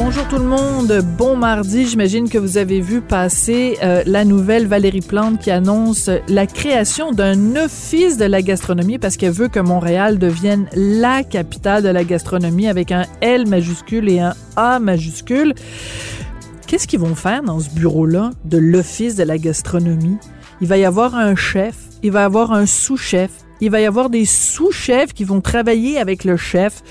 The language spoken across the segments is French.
Bonjour tout le monde, bon mardi. J'imagine que vous avez vu passer euh, la nouvelle Valérie Plante qui annonce la création d'un office de la gastronomie parce qu'elle veut que Montréal devienne la capitale de la gastronomie avec un L majuscule et un A majuscule. Qu'est-ce qu'ils vont faire dans ce bureau-là de l'office de la gastronomie? Il va y avoir un chef, il va y avoir un sous-chef, il va y avoir des sous-chefs qui vont travailler avec le chef.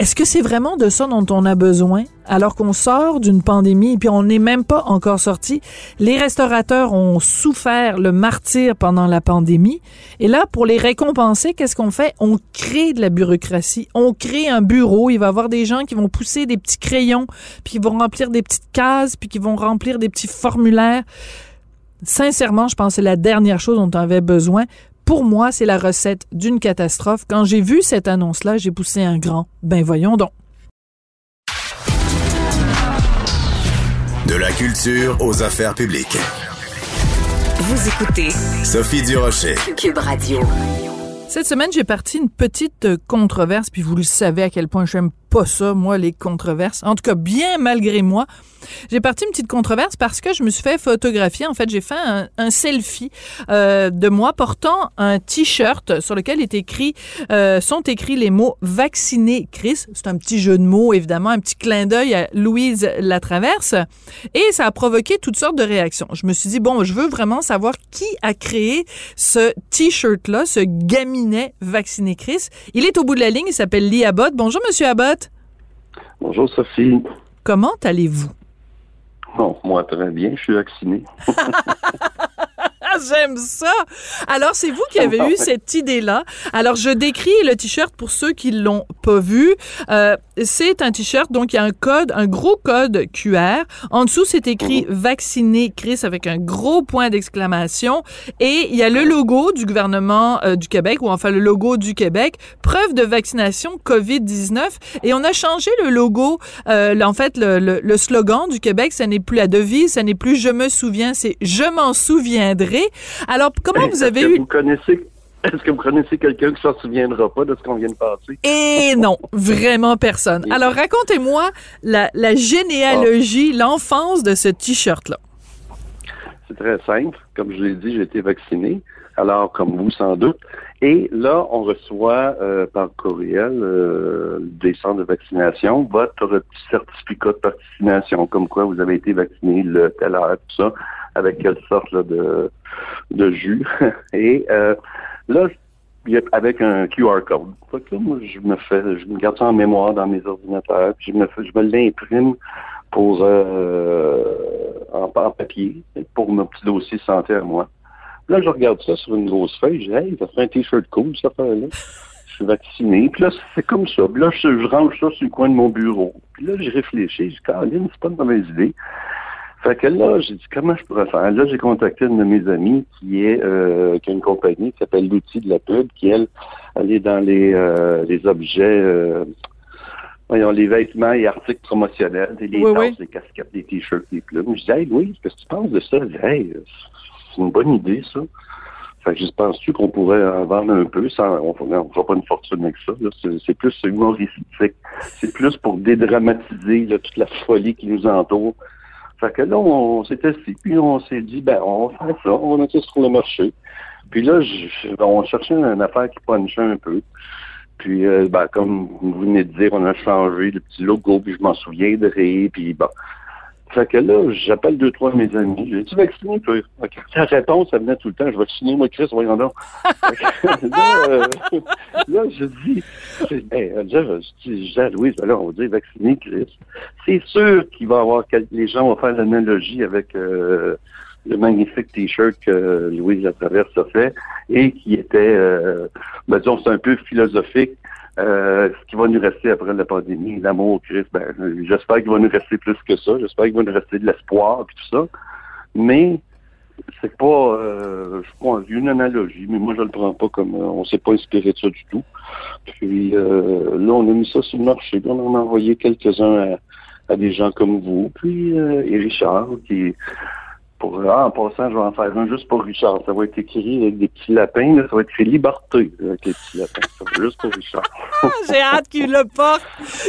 Est-ce que c'est vraiment de ça dont on a besoin? Alors qu'on sort d'une pandémie et puis on n'est même pas encore sorti? Les restaurateurs ont souffert le martyr pendant la pandémie et là, pour les récompenser, qu'est-ce qu'on fait? On crée de la bureaucratie. On crée un bureau. Il va y avoir des gens qui vont pousser des petits crayons puis qui vont remplir des petites cases puis qui vont remplir des petits formulaires. Sincèrement, je pense que c'est la dernière chose dont on avait besoin pour moi, c'est la recette d'une catastrophe. Quand j'ai vu cette annonce-là, j'ai poussé un grand. Ben voyons donc. De la culture aux affaires publiques. Vous écoutez Sophie Durocher. Cube Radio. Cette semaine, j'ai parti une petite controverse, puis vous le savez à quel point j'aime pas ça, moi, les controverses. En tout cas, bien malgré moi, j'ai parti une petite controverse parce que je me suis fait photographier. En fait, j'ai fait un, selfie euh, de moi portant un t-shirt sur lequel est écrit, euh, sont écrits les mots vacciné Chris. C'est un petit jeu de mots, évidemment, un petit clin d'œil à Louise Latraverse. Et ça a provoqué toutes sortes de réactions. Je me suis dit, bon, je veux vraiment savoir qui a créé ce t-shirt-là, ce gaminet vacciné Chris. Il est au bout de la ligne, il s'appelle Lee Abbott. Bonjour, Monsieur Abbott. Bonjour, Sophie. Comment allez-vous? Bon, moi, très bien, je suis vacciné. J'aime ça. Alors, c'est vous qui avez eu cette idée-là. Alors, je décris le t-shirt pour ceux qui l'ont pas vu. Euh, c'est un t-shirt, donc il y a un code, un gros code QR. En dessous, c'est écrit mhm. vacciné Chris avec un gros point d'exclamation. Et il y a le logo du gouvernement euh, du Québec, ou enfin le logo du Québec, preuve de vaccination COVID-19. Et on a changé le logo, euh, en fait, le, le, slogan du Québec, ce n'est plus la devise, ce n'est plus je me souviens, c'est je m'en souviendrai. Alors, comment vous avez eu... Vous connaissez est-ce que vous connaissez quelqu'un qui s'en souviendra pas de ce qu'on vient de passer? Et non, vraiment personne. Alors, racontez-moi la, généalogie, l'enfance de ce T-shirt-là. C'est très simple. Comme je l'ai dit, j'ai été vacciné. Alors, comme vous, sans doute. Et là, on reçoit euh, par courriel euh, des centres de vaccination votre certificat de vaccination, comme quoi vous avez été vacciné le tel heure, tout ça, avec quelle sorte de, de jus. Et euh, Là, avec un QR code. moi, je me fais, je me garde ça en mémoire dans mes ordinateurs, puis je me je me l'imprime pour euh, en, papier pour mon petit dossier santé à moi. Là, je regarde ça sur une grosse feuille, je dis Hey, ça fait un t-shirt cool, ça fait là. Je suis vacciné. Puis là, c'est comme ça. Puis là, je, range ça sur le coin de mon bureau. Puis là, j'ai réfléchi, je dis Caroline, c'est pas une mauvaise idée. Fait que là, j'ai dit comment je pourrais faire? Là, j'ai contacté une de mes amies qui est euh, qui a une compagnie qui s'appelle l'outil de la pub, qui elle, elle est dans les, euh, les objets euh, voyons, les vêtements et articles promotionnels, les oui, tasses, les casquettes, les t-shirts, les plumes. Je dis Hey Louise, qu'est-ce que tu penses de ça? Je dis Hey, c'est une bonne idée, ça. Fait que je pense-tu qu'on pourrait en vendre un peu sans on ne fera pas une fortune avec ça. C'est plus humoristique. C'est plus pour dédramatiser toute la folie qui nous entoure fait que là, on s'est assis, puis on s'est dit, ben, on va faire ça, on mettre ça sur le marché. Puis là, on cherchait une affaire qui punchait un peu. Puis, euh, ben, comme vous venez de dire, on a changé le petit logo, puis je m'en souviendrai, puis bon. Fait que là, j'appelle deux, trois de mes amis. J'ai dit, vacciné, toi? La réponse, ça venait tout le temps. Je vais vacciner, moi, Chris, voyons donc. là, euh, là, je dis, ben, là, je dis, à Louise, ben là, on va dire vacciner, Chris. C'est sûr qu'il va y avoir, les gens vont faire l'analogie avec euh, le magnifique T-shirt que Louise Latraverse a fait et qui était, euh, ben, disons, c'est un peu philosophique euh, ce qui va nous rester après la pandémie, l'amour, Christ, ben, j'espère qu'il va nous rester plus que ça. J'espère qu'il va nous rester de l'espoir et tout ça. Mais c'est pas, euh, je prends une analogie, mais moi je le prends pas comme, euh, on s'est pas inspiré de ça du tout. Puis euh, là, on a mis ça sur le marché, on en a envoyé quelques-uns à, à des gens comme vous, puis euh, et Richard, qui pour ah, en passant, je vais en faire un juste pour Richard. Ça va être écrit avec des petits lapins, là, ça va être écrit liberté avec les petits lapins. Ça va être juste pour Richard. J'ai hâte qu'il le porte.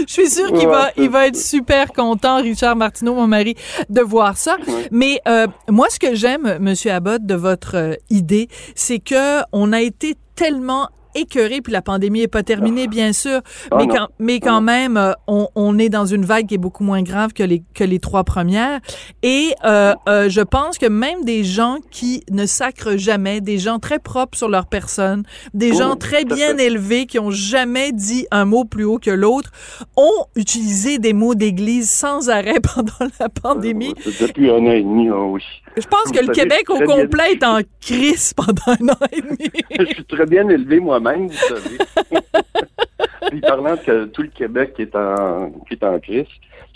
Je suis sûre qu'il va, il va être super content, Richard Martineau, mon mari, de voir ça. Mais euh, moi, ce que j'aime, Monsieur Abbott, de votre euh, idée, c'est que on a été tellement écœuré, puis la pandémie est pas terminée, bien sûr, Ah mais, quand, mais quand même, euh, on, on est dans une vague qui est beaucoup moins grave que les, que les trois premières. Et euh, euh, je pense que même des gens qui ne sacrent jamais, des gens très propres sur leur personne, des Oui, gens très bien élevés qui ont jamais dit un mot plus haut que l'autre, ont utilisé des mots d'église sans arrêt pendant la pandémie. Depuis un an et demi, ah oui. Je pense Vous que le savez, Québec au bien- complet est en crise pendant un an et demi. je suis très bien élevé moi-même, vous savez. Puis parlant que tout le Québec qui est en est en crise,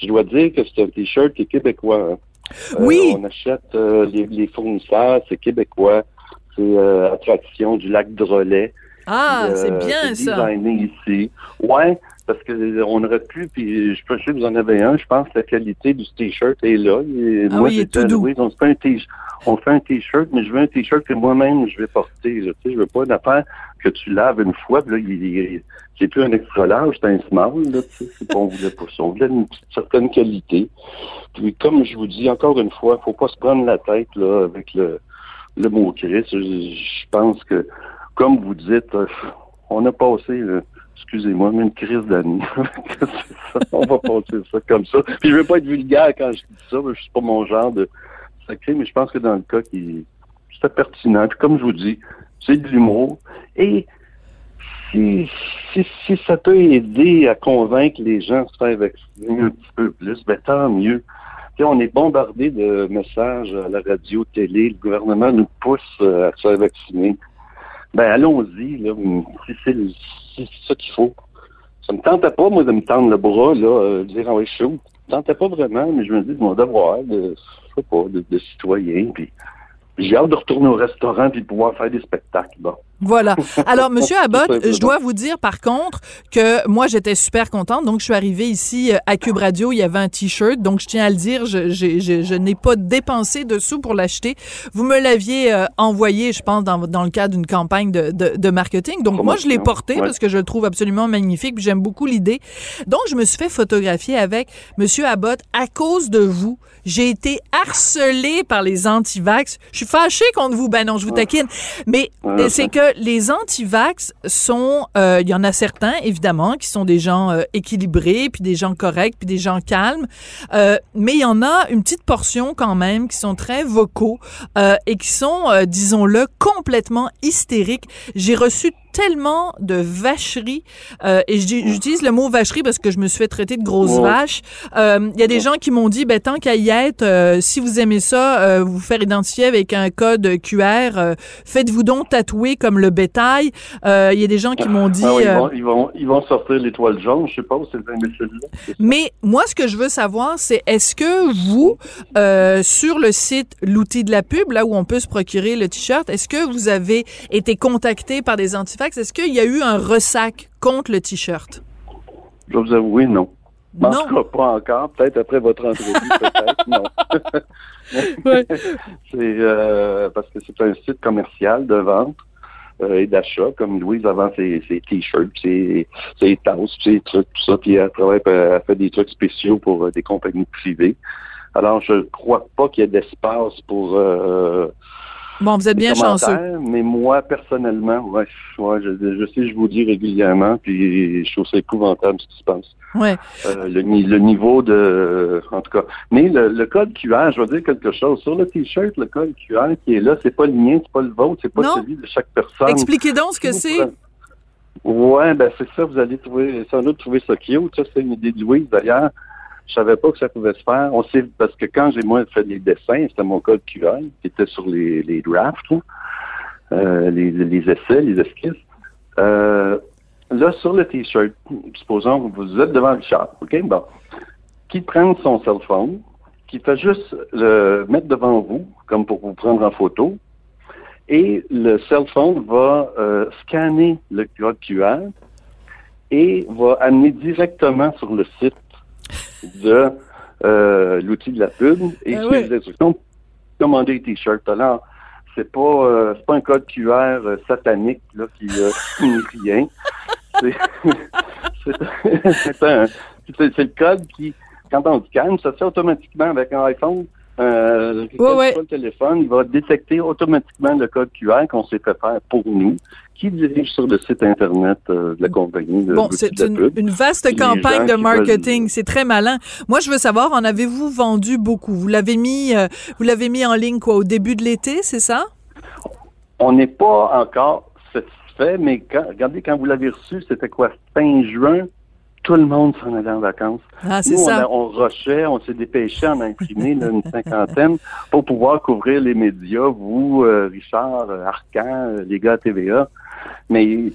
je dois dire que c'est un t-shirt qui est québécois. hein. Euh, Oui. On achète euh, les, les fournisseurs, c'est québécois. C'est euh, Attraction du lac Relais. Ah, Euh, c'est bien c'est ça. designé ici. Ouais, parce que on aurait pu, puis je peux que vous en avez un, je pense que la qualité du t-shirt est là. Et Ah moi, oui, il est tout doux. On se fait un t-shirt. On fait un t-shirt, mais je veux un t-shirt que moi-même je vais porter. là. Tu sais, je veux pas une affaire que tu laves une fois, puis là, il, il- c'est plus un extra large, c'est un small, là, tu sais, c'est pas, on voulait pas ça. On voulait une certaine qualité. Puis comme je vous dis encore une fois, faut pas se prendre la tête, là, avec le, le mot Christ. Je, je pense que, comme vous dites, euh, on a passé, euh, excusez-moi, mais une crise d'année. On va passer ça comme ça. Puis je veux pas être vulgaire quand je dis ça, je suis pas mon genre de sacré, mais je pense que dans le cas qui c'était pertinent. Puis comme je vous dis, c'est de l'humour. Et si, si, si ça peut aider à convaincre les gens de se faire vacciner un petit peu plus, ben tant mieux. Tu sais, on est bombardé de messages à la radio, télé, le gouvernement nous pousse euh, à se faire vacciner. Ben allons-y, là. Si c'est c'est ça qu'il faut. Ça me tentait pas, moi, de me tendre le bras, là, euh, de dire, ah ouais, chaud. Ça me tentait pas vraiment, mais je me dis, de mon devoir, de, je sais pas, de, de citoyen, puis j'ai hâte de retourner au restaurant puis de pouvoir faire des spectacles. Bon. Voilà. Alors, Monsieur Abbott, je dois vous dire par contre que moi j'étais super contente. Donc, je suis arrivée ici euh, à Cube Radio, il y avait un T-shirt. Donc, je tiens à le dire, je, je, je, je n'ai pas dépensé de sous pour l'acheter. Vous me l'aviez euh, envoyé, je pense, dans, dans le cadre d'une campagne de, de, de marketing. Donc, moi, je l'ai porté Ouais. parce que je le trouve absolument magnifique. Puis j'aime beaucoup l'idée. Donc, je me suis fait photographier avec Monsieur Abbott à cause de vous. J'ai été harcelée par les anti-vax. Je suis fâchée contre vous. Ben non, je vous taquine. Mais Ouais. c'est que les anti-vax sont, euh, il y en a certains évidemment qui sont des gens euh, équilibrés, puis des gens corrects, puis des gens calmes, Euh, mais il y en a une petite portion quand même qui sont très vocaux euh, et qui sont, euh, disons-le, complètement hystériques. J'ai reçu tellement de vacheries euh, et j'utilise le mot vacherie parce que je me suis fait traiter de grosse vache. Euh, Il y a des gens qui m'ont dit, ben tant qu'à y être, euh, si vous aimez ça, euh, vous faire identifier avec un code QR, euh, faites-vous donc tatouer comme le bétail. Euh, Il y a des gens qui m'ont dit. Ah oui, ils, vont, ils, vont, ils vont sortir l'étoile jaune, je sais pas, c'est le mais moi, ce que je veux savoir, c'est est-ce que vous, euh, sur le site L'outil de la pub, là où on peut se procurer le t-shirt, est-ce que vous avez été contacté par des Est-ce qu'il y a eu un ressac contre le t-shirt? Je vous avouer, non. En Non. tout cas, pas encore. Peut-être après votre entrevue, peut-être, non. Ouais. c'est euh, parce que c'est un site commercial de vente euh, et d'achat, comme Louise vend ses, ses t-shirts, ses, ses tasses, ses trucs, tout ça, puis elle travaille, elle fait des trucs spéciaux pour euh, des compagnies privées. Alors, je crois pas qu'il y ait d'espace pour Bon, vous êtes bien chanceux. Mais moi, personnellement, ouais, ouais, je, je sais, je vous dis régulièrement, puis je trouve ça épouvantable ce qui se passe. Ouais. Euh, le, le niveau de... En tout cas. Mais le, le code QR, je vais dire quelque chose. Sur le T-shirt, le code QR qui est là, c'est pas le mien, c'est pas le vôtre, c'est pas Non. celui de chaque personne. Expliquez donc ce que c'est. Ouais, ben c'est ça, vous allez trouver, sans doute trouver ça cute. Ça, c'est une idée de Louise, d'ailleurs. Je savais pas que ça pouvait se faire. On sait, parce que quand j'ai moi fait des dessins, c'était mon code QR qui était sur les, les drafts. Euh, les, essais, les esquisses. Euh, là, sur le T-shirt, supposons que vous êtes devant le char, OK? Bon. Qui prenne son cell phone, qui fait juste le mettre devant vous, comme pour vous prendre en photo, et le cell phone va euh, scanner le code QR et va amener directement sur le site de euh, l'outil de la pub et Ah suivre ouais. les instructions pour commander des t-shirts. Alors, c'est pas euh, c'est pas un code QR euh, satanique là, qui euh, signifie rien. C'est c'est- un- c'est- c'est le code qui, quand on scanne, ça se fait automatiquement avec un iPhone. Euh, ouais. le téléphone, il va détecter automatiquement le code QR qu'on s'est fait faire pour nous, qui dirige sur le site Internet euh, de la compagnie. de Bon, c'est une, vaste campagne de marketing. veulent- C'est très malin. Moi, je veux savoir, en avez-vous vendu beaucoup? Vous l'avez mis, euh, vous l'avez mis en ligne, quoi, au début de l'été, c'est ça? On n'est pas encore satisfait, mais quand, regardez, quand vous l'avez reçu, c'était quoi? Fin juin, tout le monde s'en allait en vacances. Ah, Nous, on, ça. a- on rushait, on s'est dépêché en imprimé une cinquantaine pour pouvoir couvrir les médias, vous, euh, Richard, euh, Arcan, euh, les gars à TVA. Mais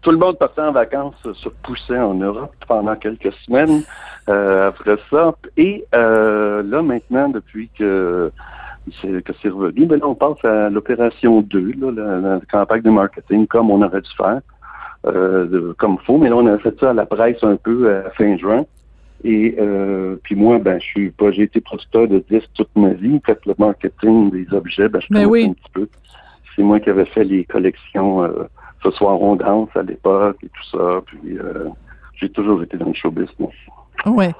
tout le monde partait en vacances, se poussait en Europe pendant quelques semaines euh, après ça. Et euh, là, maintenant, depuis que c'est que c'est revenu, ben là, on passe à l'opération 2, là, la, la campagne de marketing comme on aurait dû faire, de- comme faut. Mais là, on a fait ça à la presse un peu à fin juin. Et euh, puis moi, ben, je suis pas, j'ai été producteur de disques toute ma vie. Fait le marketing des objets, ben, je Ben connais oui. un petit peu. C'est moi qui avais fait les collections euh, Ce soir on danse à l'époque et tout ça. Puis euh, j'ai toujours été dans le show business. Ouais.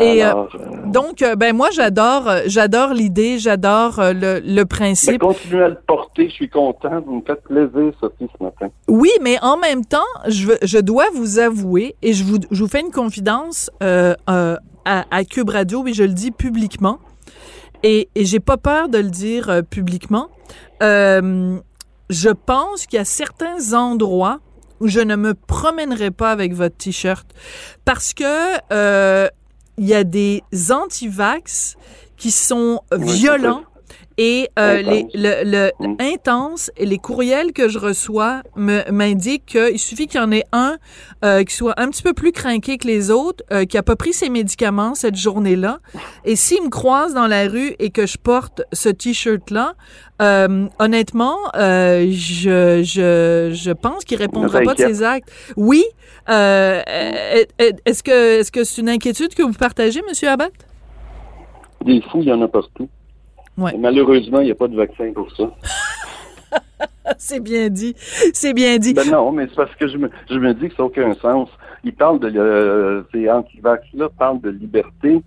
Et, Alors, euh, Donc, euh, ben moi, j'adore, euh, j'adore l'idée, j'adore euh, le, le principe. continuez à le porter, je suis content. Vous me faites plaisir, Sophie, ce matin. Oui, mais en même temps, je, je dois vous avouer, et je vous, je vous fais une confidence euh, euh, à, à Cube Radio, et je le dis publiquement, et, et j'ai pas peur de le dire euh, publiquement. Euh, je pense qu'il y a certains endroits où je ne me promènerai pas avec votre t-shirt. Parce que euh, il y a des anti-vax qui sont Oui, violents et euh, les, le, le intense les courriels que je reçois me- m'indiquent qu'il suffit qu'il y en ait un euh, qui soit un petit peu plus craqué que les autres, euh, qui a pas pris ses médicaments cette journée-là. Et s'il me croise dans la rue et que je porte ce t-shirt-là, euh, honnêtement, euh, je, je, je pense qu'il répondra pas de ses actes. Oui. Euh, est-ce que est-ce que c'est une inquiétude que vous partagez, Monsieur Abbott? Des fous, il y en a partout. Ouais. Malheureusement, il n'y a pas de vaccin pour ça. C'est bien dit. C'est bien dit. Ben non, mais c'est parce que je me, je me dis que ça n'a aucun sens. Ils parlent de, euh, ces anti-vax-là parlent de liberté.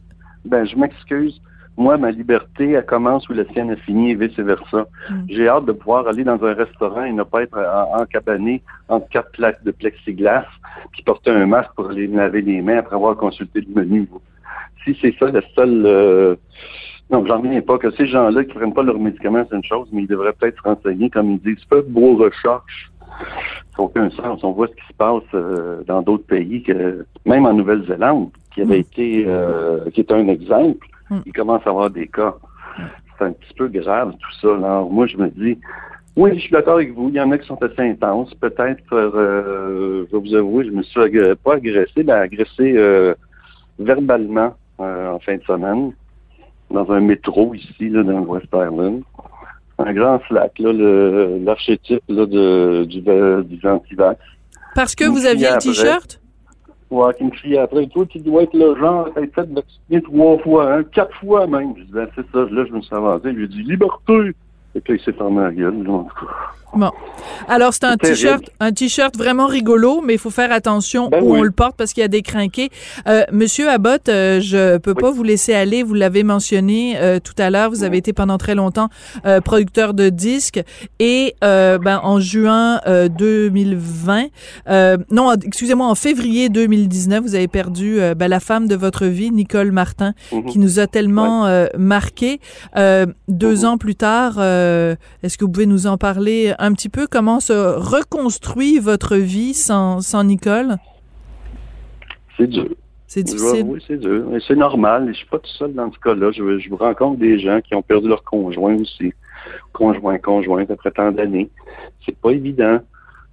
Ben, je m'excuse. Moi, ma liberté, elle commence où la sienne a fini et vice-versa. Mm. J'ai hâte de pouvoir aller dans un restaurant et ne pas être en- encabané entre quatre plaques de plexiglas puis porter un masque pour aller me laver les mains après avoir consulté le menu. Si c'est ça, le seul... euh, non, j'en reviens pas que ces gens-là qui prennent pas leurs médicaments, c'est une chose, mais ils devraient peut-être se renseigner, comme ils disent, faites vos recherches. Ça n'a aucun sens. On voit ce qui se passe euh, dans d'autres pays, que même en Nouvelle-Zélande, qui avait été, euh, qui est un exemple, Mm. il commence à avoir des cas. C'est un petit peu grave tout ça. Alors moi, je me dis, oui, je suis d'accord avec vous. Il y en a qui sont assez intenses. Peut-être, euh, je vais vous avouer, je me suis pas agressé, mais agressé euh, verbalement euh, en fin de semaine dans un métro ici, là, dans le West Island. Un grand là, le- l'archétype là, de, du, du anti-vax. Parce que vous aviez le après. t-shirt? Ouais, qui me criait après, toi, tu dois être le genre à être fait vacciner trois fois, hein, quatre fois même. Je dis, ben, c'est ça. Là, je me suis avancé. Je lui ai dit, liberté! Et puis, il s'est gueule, là, en tout cas. Bon. Alors, c'est un t-shirt, un t-shirt vraiment rigolo, mais il faut faire attention Ben où oui. on le porte parce qu'il y a des crinqués. Euh, Monsieur Abbott, euh, je peux Oui. pas vous laisser aller. Vous l'avez mentionné euh, tout à l'heure. Vous avez été pendant très longtemps euh, producteur de disques et euh, ben, en juin euh, 2020, euh, non, excusez-moi, en février 2019, vous avez perdu ben, la femme de votre vie, Nicole Martin, Mhm. qui nous a tellement euh, marqué. Euh, deux Mhm. ans plus tard, euh, est-ce que vous pouvez nous en parler un petit peu? Comment se reconstruit votre vie sans, sans Nicole? C'est dur. C'est difficile. avouer, c'est dur. Et c'est normal. Je suis pas tout seul dans ce cas-là. Je, je rencontre des gens qui ont perdu leur conjoint aussi. Conjoint, conjointe après tant d'années. C'est pas évident.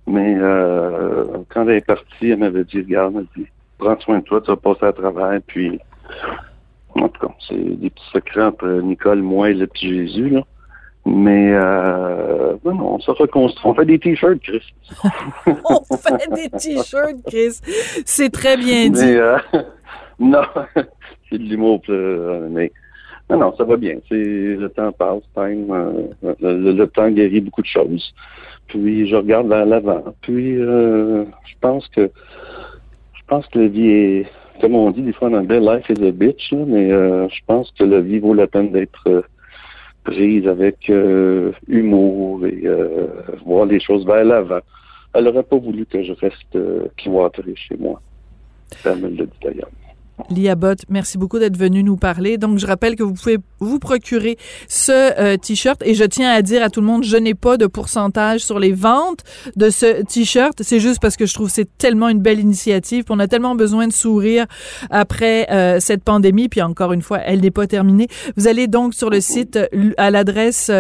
Mais euh, quand elle est partie, elle m'avait dit, regarde, elle dit, prends soin de toi, tu vas passer à travers, puis En tout cas, c'est des petits secrets entre Nicole, moi et le petit Jésus, là. Mais euh, non, non, on se reconstruit. On fait des t-shirts, Chris. On fait des t-shirts, Chris. C'est très bien dit. Mais euh, non, c'est de l'humour. mais non, non, ça va bien. C'est le temps passe, time, euh, le, le temps guérit beaucoup de choses. Puis je regarde vers l'avant. Puis euh, je pense que je pense que la vie est, comme on dit des fois en anglais, life is a bitch, là, mais euh, je pense que la vie vaut la peine d'être prise avec euh, humour et euh, voir les choses vers l'avant. Elle n'aurait pas voulu que je reste euh, cloîtré chez moi. Ça me l'a dit d'ailleurs. Lia Bott, merci beaucoup d'être venu nous parler. Donc, je rappelle que vous pouvez vous procurer ce euh, t-shirt et je tiens à dire à tout le monde, je n'ai pas de pourcentage sur les ventes de ce t-shirt. C'est juste parce que je trouve que c'est tellement une belle initiative. On a tellement besoin de sourire après euh, cette pandémie. Puis encore une fois, elle n'est pas terminée. Vous allez donc sur le site euh, à l'adresse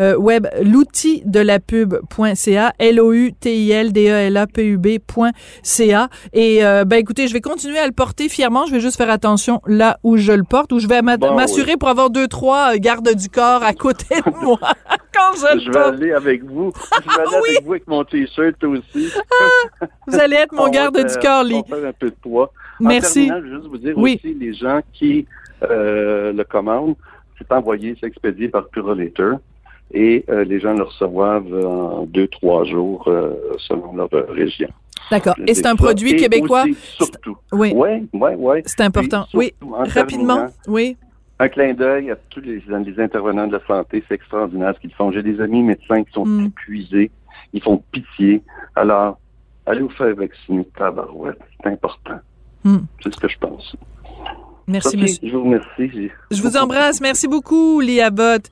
euh, web l'outil de la pub.ca, L-O-U-T-I-L-D-E-L-A-P-U-B.ca. Et euh, ben écoutez, je vais continuer à le porter fièrement. Je vais juste faire attention là où je le porte, où je vais Bon, m'assurer pour avoir deux, trois euh, gardes du corps à côté de moi quand je Je le vais porte. aller avec vous. Je vais aller Oui. avec vous avec mon t-shirt aussi. Vous allez être mon On va garde du corps, on Lee. va faire un peu de poids. Merci. En je veux juste vous dire Oui. aussi, les gens qui euh, le commandent, c'est envoyé, c'est expédié par Purolator et euh, les gens le reçoivent en deux, trois jours euh, selon leur région. D'accord. Et c'est un produit québécois. aussi, surtout. Oui, Oui, oui, oui. c'est important. Oui, rapidement. Oui. Un clin d'œil à tous les, les intervenants de la santé, c'est extraordinaire ce qu'ils font. J'ai des amis médecins qui sont Mm. épuisés, ils font pitié. Alors, allez vous faire vacciner, tabarouette, c'est important. Mm. C'est ce que je pense. Merci, monsieur. je vous remercie. Je vous embrasse. Merci beaucoup, Lee Abbott.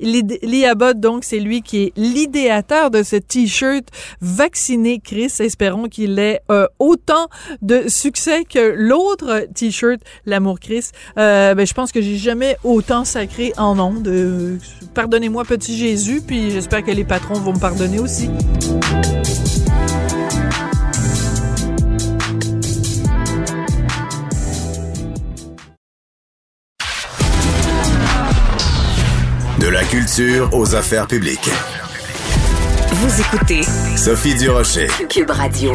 Lee Abbott, donc, c'est lui qui est l'idéateur de ce T-shirt Vacciné Chris. Espérons qu'il ait euh, autant de succès que l'autre T-shirt, L'amour Chris. Euh, ben, je pense que j'ai jamais autant sacré en ondes. Euh, Pardonnez-moi, petit Jésus, puis j'espère que les patrons vont me pardonner aussi. Culture aux affaires publiques. Vous écoutez Sophie Durocher. Cube Radio.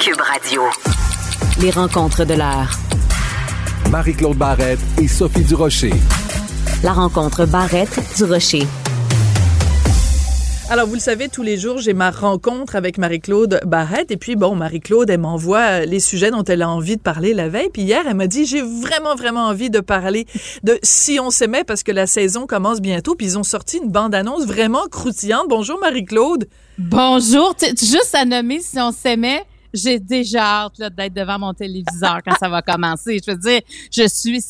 Cube Radio. Les rencontres de l'heure. Marie-Claude Barrette et Sophie Durocher. La rencontre Barrette du Rocher. Alors, vous le savez, tous les jours, j'ai ma rencontre avec Marie-Claude Barrette. Et puis, bon, Marie-Claude, elle m'envoie euh, les sujets dont elle a envie de parler la veille. Puis hier, elle m'a dit, j'ai vraiment, vraiment envie de parler de Si on s'aimait parce que la saison commence bientôt. Puis ils ont sorti une bande-annonce vraiment croustillante. Bonjour, Marie-Claude. Bonjour. Juste à nommer si on s'aimait, j'ai déjà hâte là, d'être devant mon téléviseur quand ça va commencer. Je veux dire, je suis,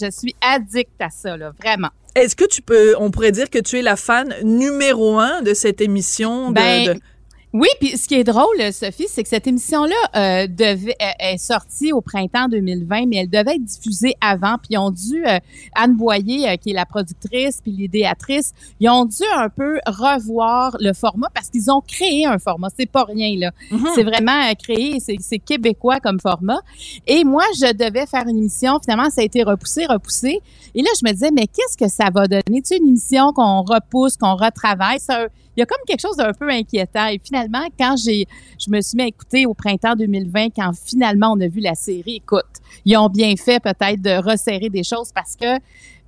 je suis addict à ça, là, vraiment. Est-ce que tu peux, on pourrait dire que tu es la fan numéro un de cette émission? de- Ben, de- Oui, puis ce qui est drôle, Sophie, c'est que cette émission-là euh, devait euh, est sortie au printemps 2020, mais elle devait être diffusée avant. Puis ils ont dû euh, Anne Boyer, qui est la productrice, puis l'idéatrice, ils ont dû un peu revoir le format parce qu'ils ont créé un format. C'est pas rien là. Mhm. C'est vraiment créé, c'est québécois comme format. Et moi, je devais faire une émission. Finalement, ça a été repoussé, repoussé. Et là, je me disais, mais qu'est-ce que ça va donner? Tu sais, une émission qu'on repousse, qu'on retravaille, ça, il y a comme quelque chose d'un peu inquiétant. Et finalement, quand j'ai, je me suis mis à écouter au printemps 2020, quand finalement on a vu la série, écoute, ils ont bien fait peut-être de resserrer des choses parce que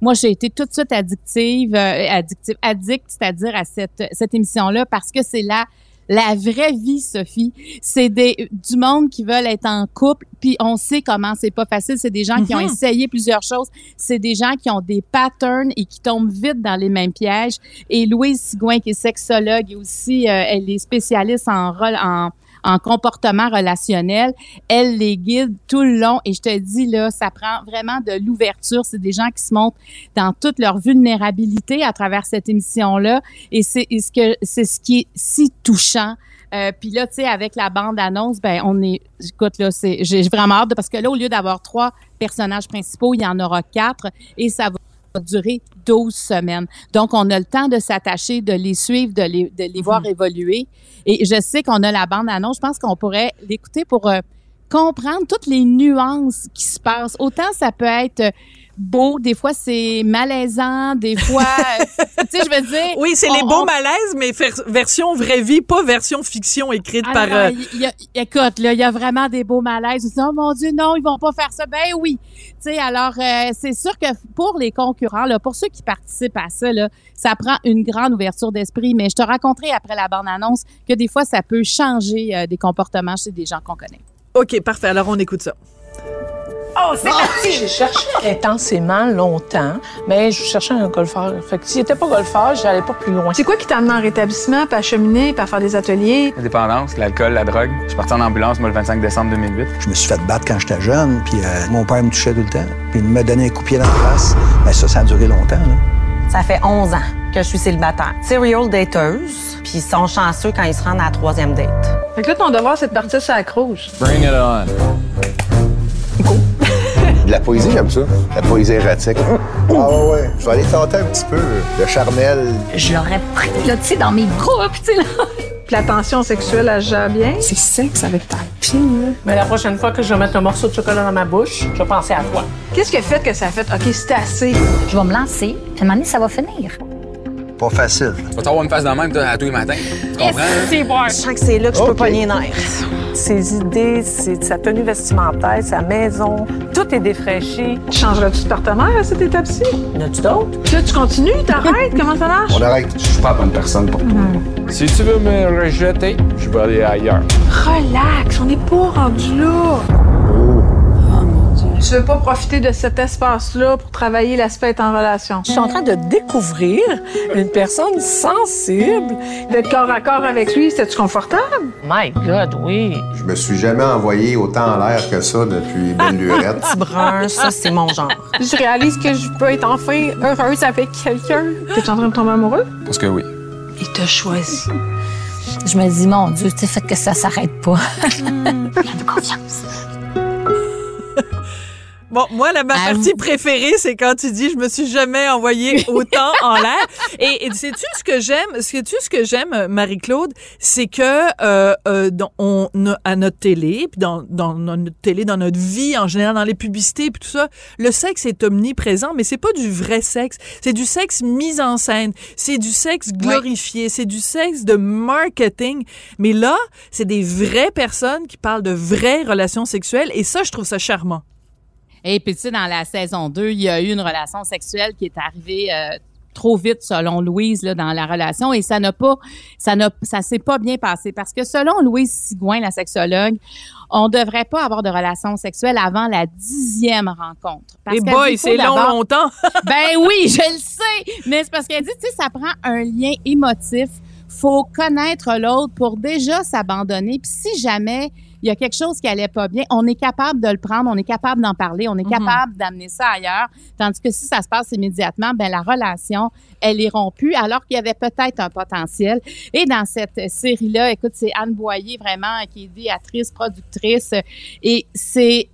moi, j'ai été tout de suite addictive, euh, addictive, addict, c'est-à-dire à cette, cette émission-là parce que c'est la, la vraie vie, Sophie. C'est des, du monde qui veulent être en couple, puis on sait comment c'est pas facile. C'est des gens qui ont Mhm. essayé plusieurs choses. C'est des gens qui ont des patterns et qui tombent vite dans les mêmes pièges. Et Louise Sigouin, qui est sexologue et aussi, euh, elle est spécialiste en rôle, en, en comportement relationnel. Elle les guide tout le long et je te dis là, ça prend vraiment de l'ouverture. C'est des gens qui se montrent dans toute leur vulnérabilité à travers cette émission-là et c'est ce ce qui est si touchant. Euh, puis là, tu sais, avec la bande-annonce, ben on est, écoute là, c'est, j'ai vraiment hâte de- parce que là, au lieu d'avoir trois personnages principaux, il y en aura quatre et ça va durer 12 semaines. Donc, on a le temps de s'attacher, de les suivre, de les, de les voir évoluer. Et je sais qu'on a la bande-annonce. Je pense qu'on pourrait l'écouter pour euh, comprendre toutes les nuances qui se passent. Autant ça peut être euh, beau, des fois c'est malaisant, des fois, tu sais, je veux dire. Oui, c'est les beaux on- malaises, mais version vraie vie, pas version fiction écrite Ah par. non, euh, il y a- écoute, là, il y a vraiment des beaux malaises. Dit, oh mon Dieu, non, ils vont pas faire ça. Ben oui. Tu sais, alors, euh, c'est sûr que pour les concurrents, là, pour ceux qui participent à ça, là, ça prend une grande ouverture d'esprit. Mais je te raconterai après la bande-annonce que des fois, ça peut changer euh, des comportements chez des gens qu'on connaît. OK, parfait. Alors, on écoute ça. Oh, c'est parti! J'ai cherché intensément longtemps, mais je cherchais un golfeur. Fait que s'il n'était pas golfeur, j'allais pas plus loin. C'est quoi qui t'a amené en rétablissement, puis à cheminer, puis à faire des ateliers? La dépendance, l'alcool, la drogue. Je suis parti en ambulance, moi, le 25 décembre 2008. Je me suis fait battre quand j'étais jeune, puis euh, mon père me touchait tout le temps. Puis il me donnait un coup de pied dans la face. Mais ça, ça a duré longtemps. Là. Ça fait 11 ans que je suis célibataire. Serial dateuse, puis ils sont chanceux quand ils se rendent à la troisième date. Fait que là, ton devoir, c'est de partir sur la croche. Bring it on. De la poésie, j'aime ça. La poésie érotique. Ah ouais, ouais. Je vais aller tenter un petit peu le charnel. Je l'aurais pris, là, tu sais, dans mes groupes, tu sais, là. Puis la tension sexuelle, elle gère bien. C'est sexe avec ta pile, là. Mais la prochaine fois que je vais mettre un morceau de chocolat dans ma bouche, je vais penser à toi. Qu'est-ce qui a fait que ça a fait, OK, c'est assez? Je vais me lancer, puis à un moment donné, ça va finir. Pas facile. Tu vas t'avoir une face de même toi, à tous les matins. Tu comprends? hein? C'est bon. Je sens que c'est là que je peux pogner les nerfs. Ses idées, c'est sa tenue vestimentaire, sa maison, tout est défraîchi. Changerais-tu de partenaire à cette étape-ci? Y en a-tu d'autres? Puis là, tu continues, t'arrêtes, comment ça marche? On arrête. Je suis pas la bonne personne pour toi. Si tu veux me rejeter, je vais aller ailleurs. Relax, on n'est pas rendu là. Tu veux pas profiter de cet espace-là pour travailler l'aspect être en relation? Je suis en train de découvrir une personne sensible. D'être corps à corps avec lui, c'était-tu confortable? My God, oui. Je me suis jamais envoyé autant en l'air que ça depuis belle lurette. Petit brun, ça, c'est mon genre. Je réalise que je peux être enfin heureuse avec quelqu'un. T'es en train de tomber amoureux? Parce que oui. Il t'a choisi. Je me dis, mon Dieu, tu sais, fait que ça s'arrête pas. Pleine confiance. Bon, moi, la, ma Ah partie préférée, c'est quand tu dis je me suis jamais envoyé autant en l'air. Et, et sais-tu ce que j'aime? Sais-tu ce que j'aime, Marie-Claude? C'est que euh, euh, dans, on, a- à notre télé, puis dans, dans, dans notre télé, dans notre vie en général, dans les publicités, puis tout ça, le sexe est omniprésent, mais c'est pas du vrai sexe. C'est du sexe mis en scène. C'est du sexe glorifié. C'est du sexe de marketing. Mais là, c'est des vraies personnes qui parlent de vraies relations sexuelles. Et ça, je trouve ça charmant. Et puis, tu sais, dans la saison 2, il y a eu une relation sexuelle qui est arrivée euh, trop vite, selon Louise, là, dans la relation. Et ça n'a pas, ça n'a, ça s'est pas bien passé. Parce que selon Louise Sigouin, la sexologue, on devrait pas avoir de relation sexuelle avant la dixième rencontre. Parce Et boy, c'est long, longtemps. ben oui, je le sais. Mais c'est parce qu'elle dit, tu sais, ça prend un lien émotif. Faut connaître l'autre pour déjà s'abandonner. Puis si jamais il y a quelque chose qui allait pas bien, on est capable de le prendre, on est capable d'en parler, on est Mhm. capable d'amener ça ailleurs. Tandis que si ça se passe immédiatement, ben la relation, elle est rompue alors qu'il y avait peut-être un potentiel. Et dans cette série-là, écoute, c'est Anne Boyer vraiment qui est idéatrice, productrice. Et c'est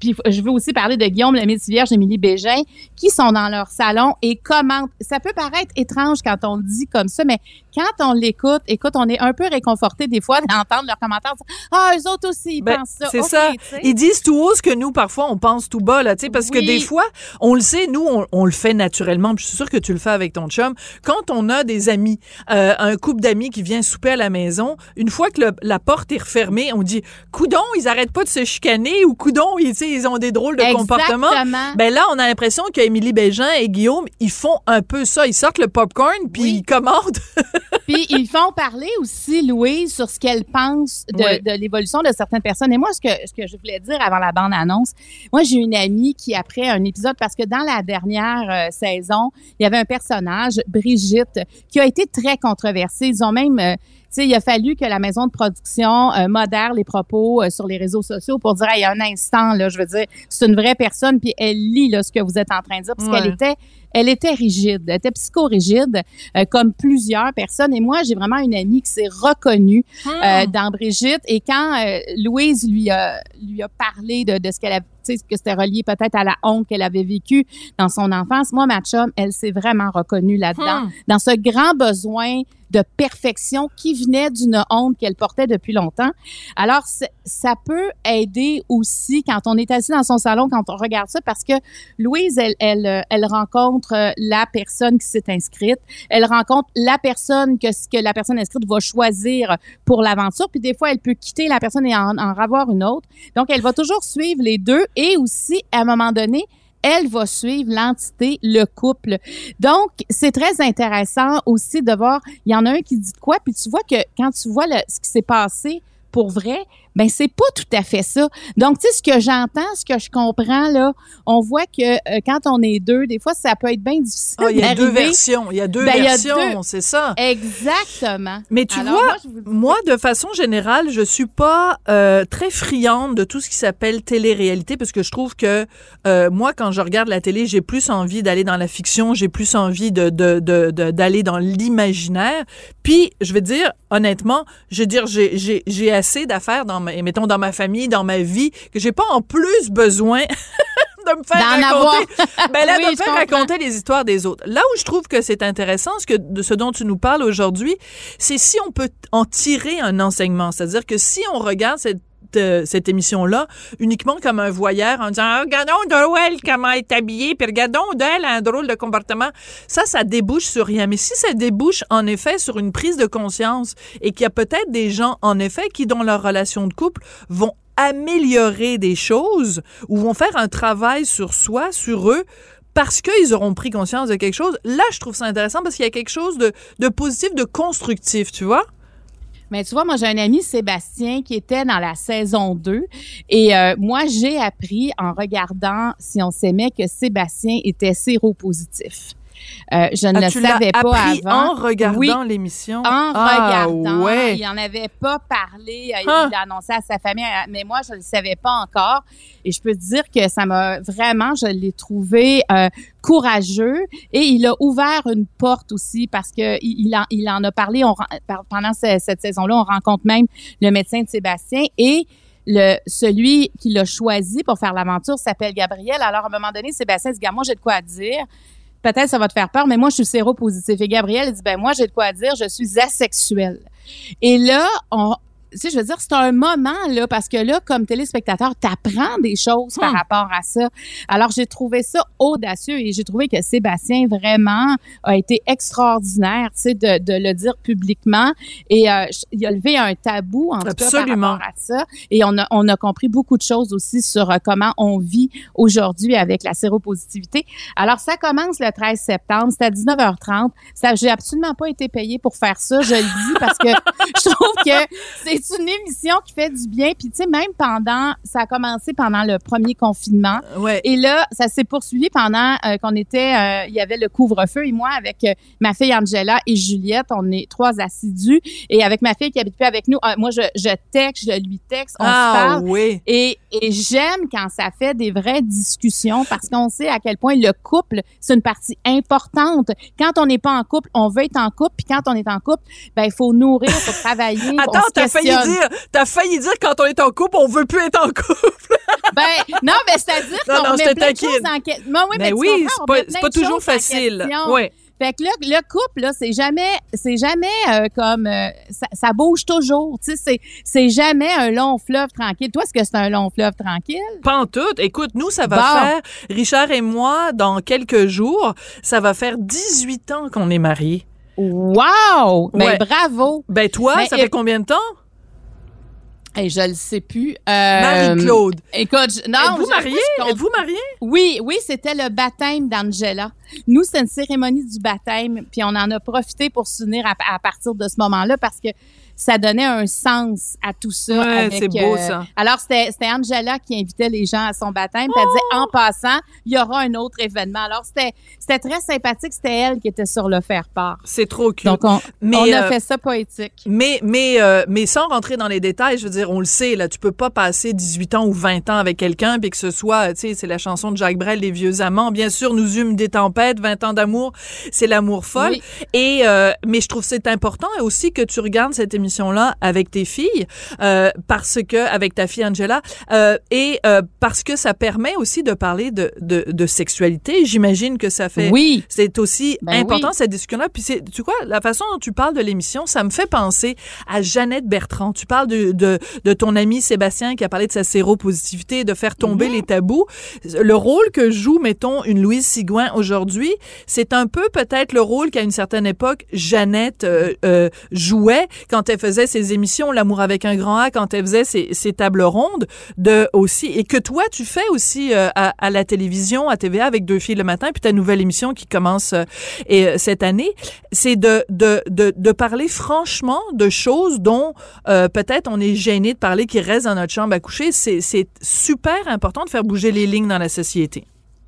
puis je veux aussi parler de Guillaume le Vierge, Émilie Bégin, qui sont dans leur salon et commentent. Ça peut paraître étrange quand on le dit comme ça, mais quand on l'écoute, écoute, on est un peu réconforté des fois d'entendre leurs commentaires. Ah, eux autres aussi, ils Ben, pensent ça. c'est ça. Ils disent tout haut ce que nous, parfois, on pense tout bas, là, tu sais, parce que des fois, on le sait, nous, on, on le fait naturellement. puis Je suis sûre que tu le fais avec ton chum. Quand on a des amis, euh, un couple d'amis qui vient souper à la maison, une fois que le- la porte est refermée, on dit, coudon, ils arrêtent pas de se chicaner ou coudon, ils, ils ont des drôles de comportements. Ben là, on a l'impression qu'Émilie Bégin et Guillaume, ils font un peu ça. Ils sortent le popcorn, puis ils commandent. Puis ils font parler aussi, Louise, sur ce qu'elle pense de, Oui. de l'évolution de certaines personnes. Et moi, ce que, ce que je voulais dire avant la bande-annonce, moi, j'ai une amie qui, après un épisode, parce que dans la dernière euh, saison, il y avait un personnage, Brigitte, qui a été très controversée. Ils ont même... euh, sais, il a fallu que la maison de production euh, modère les propos euh, sur les réseaux sociaux pour dire, il y a un instant, là, je veux dire, c'est une vraie personne, puis elle lit là, ce que vous êtes en train de dire, parce Ouais. qu'elle était elle était rigide, elle était psychorigide, euh, comme plusieurs personnes. Et moi, j'ai vraiment une amie qui s'est reconnue euh, dans Brigitte. Et quand euh, Louise lui a, lui a parlé de, de ce qu'elle sais, que c'était relié peut-être à la honte qu'elle avait vécue dans son enfance. Moi, ma chum, elle s'est vraiment reconnue là-dedans, Hmm. dans ce grand besoin de perfection qui venait d'une honte qu'elle portait depuis longtemps. Alors, ça peut aider aussi quand on est assis dans son salon, quand on regarde ça, parce que Louise, elle, elle, euh, elle rencontre euh, la personne qui s'est inscrite, elle rencontre la personne que, que la personne inscrite va choisir pour l'aventure, puis des fois, elle peut quitter la personne et en, en avoir une autre. Donc, elle va toujours suivre les deux. Et aussi, à un moment donné, elle va suivre l'entité, le couple. Donc, c'est très intéressant aussi de voir, il y en a un qui dit quoi, puis tu vois que quand tu vois le- ce qui s'est passé pour vrai, ben c'est pas tout à fait ça. Donc, tu sais, ce que j'entends, ce que je comprends, là, on voit que euh, quand on est deux, des fois, ça peut être bien difficile Ah, il y a deux versions. Il y a deux Ben, versions, c'est ça. Exactement. Mais tu Alors, vois, moi, vous de façon générale, je suis pas euh, très friande de tout ce qui s'appelle télé-réalité parce que je trouve que euh, moi, quand je regarde la télé, j'ai plus envie d'aller dans la fiction, j'ai plus envie de de- de- de- d'aller dans l'imaginaire. Puis, je vais dire honnêtement, je veux dire, j'ai j'ai assez d'affaires dans ma, mettons dans ma famille, dans ma vie que j'ai pas en plus besoin de me faire D'en raconter, avoir. ben là, Oui, de me faire raconter les histoires des autres. Là où je trouve que c'est intéressant, ce que de ce dont tu nous parles aujourd'hui, c'est si on peut en tirer un enseignement, c'est-à-dire que si on regarde cette euh, cette émission-là uniquement comme un voyeur en disant ah, regardons Noël comment elle est habillée puis regardons d'elle un drôle de comportement ça ça débouche sur rien mais si ça débouche en effet sur une prise de conscience et qu'il y a peut-être des gens en effet qui dans leur relation de couple vont améliorer des choses ou vont faire un travail sur soi sur eux parce qu'ils auront pris conscience de quelque chose, là, je trouve ça intéressant parce qu'il y a quelque chose de positif, de constructif, tu vois? Mais tu vois, moi, j'ai un ami, Sébastien, qui était dans la saison 2. Et euh, moi, j'ai appris en regardant Si on s'aimait que Sébastien était séropositif. Euh, je ne Ah, le savais pas appris avant. en regardant Oui, l'émission? En Ah, regardant. ouais. Il n'en avait pas parlé. euh, Hein. Il l'a annoncé à sa famille, euh, mais moi, je ne le savais pas encore. Et je peux te dire que ça m'a vraiment, je l'ai trouvé euh, courageux. Et il a ouvert une porte aussi parce que il, en, il en a parlé on, pendant ce- cette saison-là. On rencontre même le médecin de Sébastien et le, celui qui l'a choisi pour faire l'aventure s'appelle Gabriel. Alors, à un moment donné, Sébastien dit, moi, j'ai de quoi dire. Peut-être ça va te faire peur, mais moi, je suis séropositif. Et Gabriel il dit, ben moi, j'ai de quoi dire, je suis asexuel. Et là, on, tu sais, je veux dire, c'est un moment, là, parce que là, comme téléspectateur, t'apprends des choses par Hmm. rapport à ça. Alors, j'ai trouvé ça audacieux et j'ai trouvé que Sébastien, vraiment, a été extraordinaire, tu sais, de, de le dire publiquement. Et euh, il a levé un tabou, en tout cas, Absolument. par rapport à ça. Et on a, on a compris beaucoup de choses aussi sur euh, comment on vit aujourd'hui avec la séropositivité. Alors, ça commence le 13 septembre. C'est à 19h30. Ça, j'ai absolument pas été payée pour faire ça. Je le dis parce que que c'est une émission qui fait du bien. Puis, tu sais, même pendant, ça a commencé pendant le premier confinement. Ouais. Et là, ça s'est poursuivi pendant euh, qu'on était, euh, il y avait le couvre-feu. Et moi, avec euh, ma fille Angela et Juliette, on est trois assidus. Et avec ma fille qui habite plus avec nous, euh, moi, je, je texte, je lui texte, on Ah, se parle. oui. Et, et j'aime quand ça fait des vraies discussions parce qu'on sait à quel point le couple, c'est une partie importante. Quand on n'est pas en couple, on veut être en couple. Puis quand on est en couple, ben il faut nourrir, il faut travailler. Attends, t'as failli dire, t'as failli dire quand on est en couple, on veut plus être en couple. Ben, non, mais c'est-à-dire qu'on met plein de choses en question. Mais oui, Ben mais tu oui, c'est pas- pas toujours facile. Fait que là, le couple, là, c'est jamais, c'est jamais euh, comme, euh, ça, ça bouge toujours. Tu sais, c'est, c'est jamais un long fleuve tranquille. Toi, est-ce que c'est un long fleuve tranquille? Pas en tout. Écoute, nous, ça va Bon. faire, Richard et moi, dans quelques jours, ça va faire 18 ans qu'on est mariés. Wow! Ben, Ouais. bravo! Ben, toi, Mais ça et- fait combien de temps? Hey, je le sais plus. Euh, Marie-Claude. Écoute, je- non. Mariés? je compte- Êtes-vous mariés? Oui, oui, c'était le baptême d'Angela. Nous, c'est une cérémonie du baptême, puis on en a profité pour se souvenir à, à partir de ce moment-là parce que ça donnait un sens à tout ça. Ouais, c'est beau, euh, ça. Alors, c'était Angela qui invitait les gens à son baptême. Elle disait, en passant, il y aura un autre événement. Alors, c'était très sympathique. C'était elle qui était sur le faire-part. C'est trop cute. Donc, on, Mais, on a euh, fait ça poétique. Mais, mais, euh, mais sans rentrer dans les détails, je veux dire, on le sait, là, tu peux pas passer 18 ans ou 20 ans avec quelqu'un puis que ce soit, tu sais, c'est la chanson de Jacques Brel, Les vieux amants. Bien sûr, nous eûmes des tempêtes, 20 ans d'amour, c'est l'amour folle. Oui. Et, mais je trouve que c'est important aussi que tu regardes cette émission-là avec tes filles, euh, parce que, avec ta fille Angela, euh, et euh, parce que ça permet aussi de parler de, de, de sexualité. J'imagine que ça fait. Oui. C'est aussi Ben important oui. cette discussion-là. Puis c'est, tu vois, la façon dont tu parles de l'émission, ça me fait penser à Jeannette Bertrand. Tu parles de, de, de ton ami Sébastien qui a parlé de sa séropositivité, de faire tomber Mhm. les tabous. Le rôle que joue, mettons, une Louise Sigouin aujourd'hui, c'est un peu peut-être le rôle qu'à une certaine époque, Jeannette euh, euh, jouait quand elle faisait ses émissions, L'amour avec un grand A, quand elle faisait ses, ses tables rondes, de aussi, et que toi, tu fais aussi euh, à, à la télévision, à TVA, avec Deux filles le matin, puis ta nouvelle émission qui commence euh, et, euh, cette année, c'est de, de, de, de parler franchement de choses dont euh, peut-être on est gêné de parler, qui restent dans notre chambre à coucher. C'est c'est super important de faire bouger les lignes dans la société.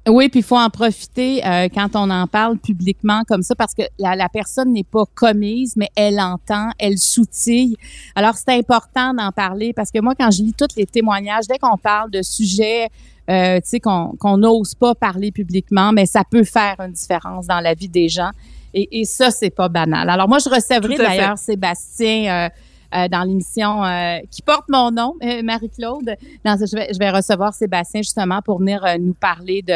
Oui, puis il faut en profiter euh, quand on en parle publiquement comme ça parce que la, la personne n'est pas commise, mais elle entend, elle soutille. Alors, c'est important d'en parler parce que moi, quand je lis tous les témoignages, dès qu'on parle de sujets euh, tu sais, qu'on n'ose pas parler publiquement, mais ça peut faire une différence dans la vie des gens. Et, et ça, c'est pas banal. Alors, moi, je recevrai d'ailleurs Sébastien... Euh, euh, dans l'émission euh, qui porte mon nom, euh, Marie-Claude. Dans- Je vais, je vais recevoir Sébastien justement pour venir nous parler de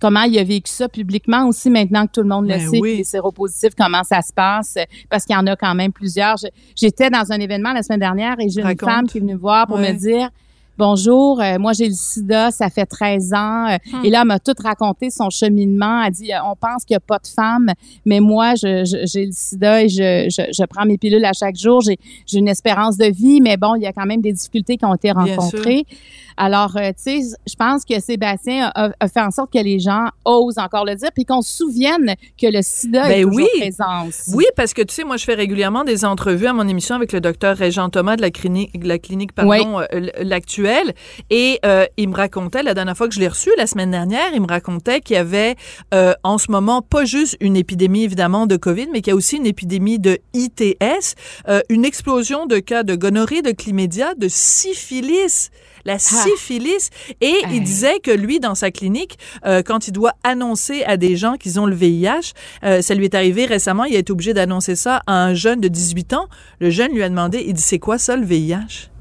comment il a vécu ça publiquement aussi maintenant que tout le monde le Ben sait, oui. les séropositifs, comment ça se passe, parce qu'il y en a quand même plusieurs. J'étais dans un événement la semaine dernière et j'ai une femme qui est venue me voir pour Ouais. me dire Bonjour, euh, moi j'ai le sida, ça fait 13 ans. Euh, Hmm. Et là, elle m'a tout raconté son cheminement. Elle dit, euh, on pense qu'il n'y a pas de femme, mais moi, j'ai le sida et je, je, je prends mes pilules à chaque jour. J'ai une espérance de vie, mais bon, il y a quand même des difficultés qui ont été rencontrées. Alors, euh, tu sais, je pense que Sébastien a, a fait en sorte que les gens osent encore le dire, puis qu'on se souvienne que le sida est Ben toujours oui. présent aussi. Oui, parce que tu sais, moi, je fais régulièrement des entrevues à mon émission avec le docteur Régent Thomas de la clinique, de la clinique pardon, euh, l- Et euh, il me racontait, la dernière fois que je l'ai reçu, la semaine dernière, il me racontait qu'il y avait euh, en ce moment pas juste une épidémie, évidemment, de COVID, mais qu'il y a aussi une épidémie de ITS, euh, une explosion de cas de gonorrhée, de chlamydia, de syphilis. La syphilis. Et il disait que lui, dans sa clinique, euh, quand il doit annoncer à des gens qu'ils ont le VIH, euh, ça lui est arrivé récemment, il a été obligé d'annoncer ça à un jeune de 18 ans. Le jeune lui a demandé, il dit, c'est quoi ça le VIH?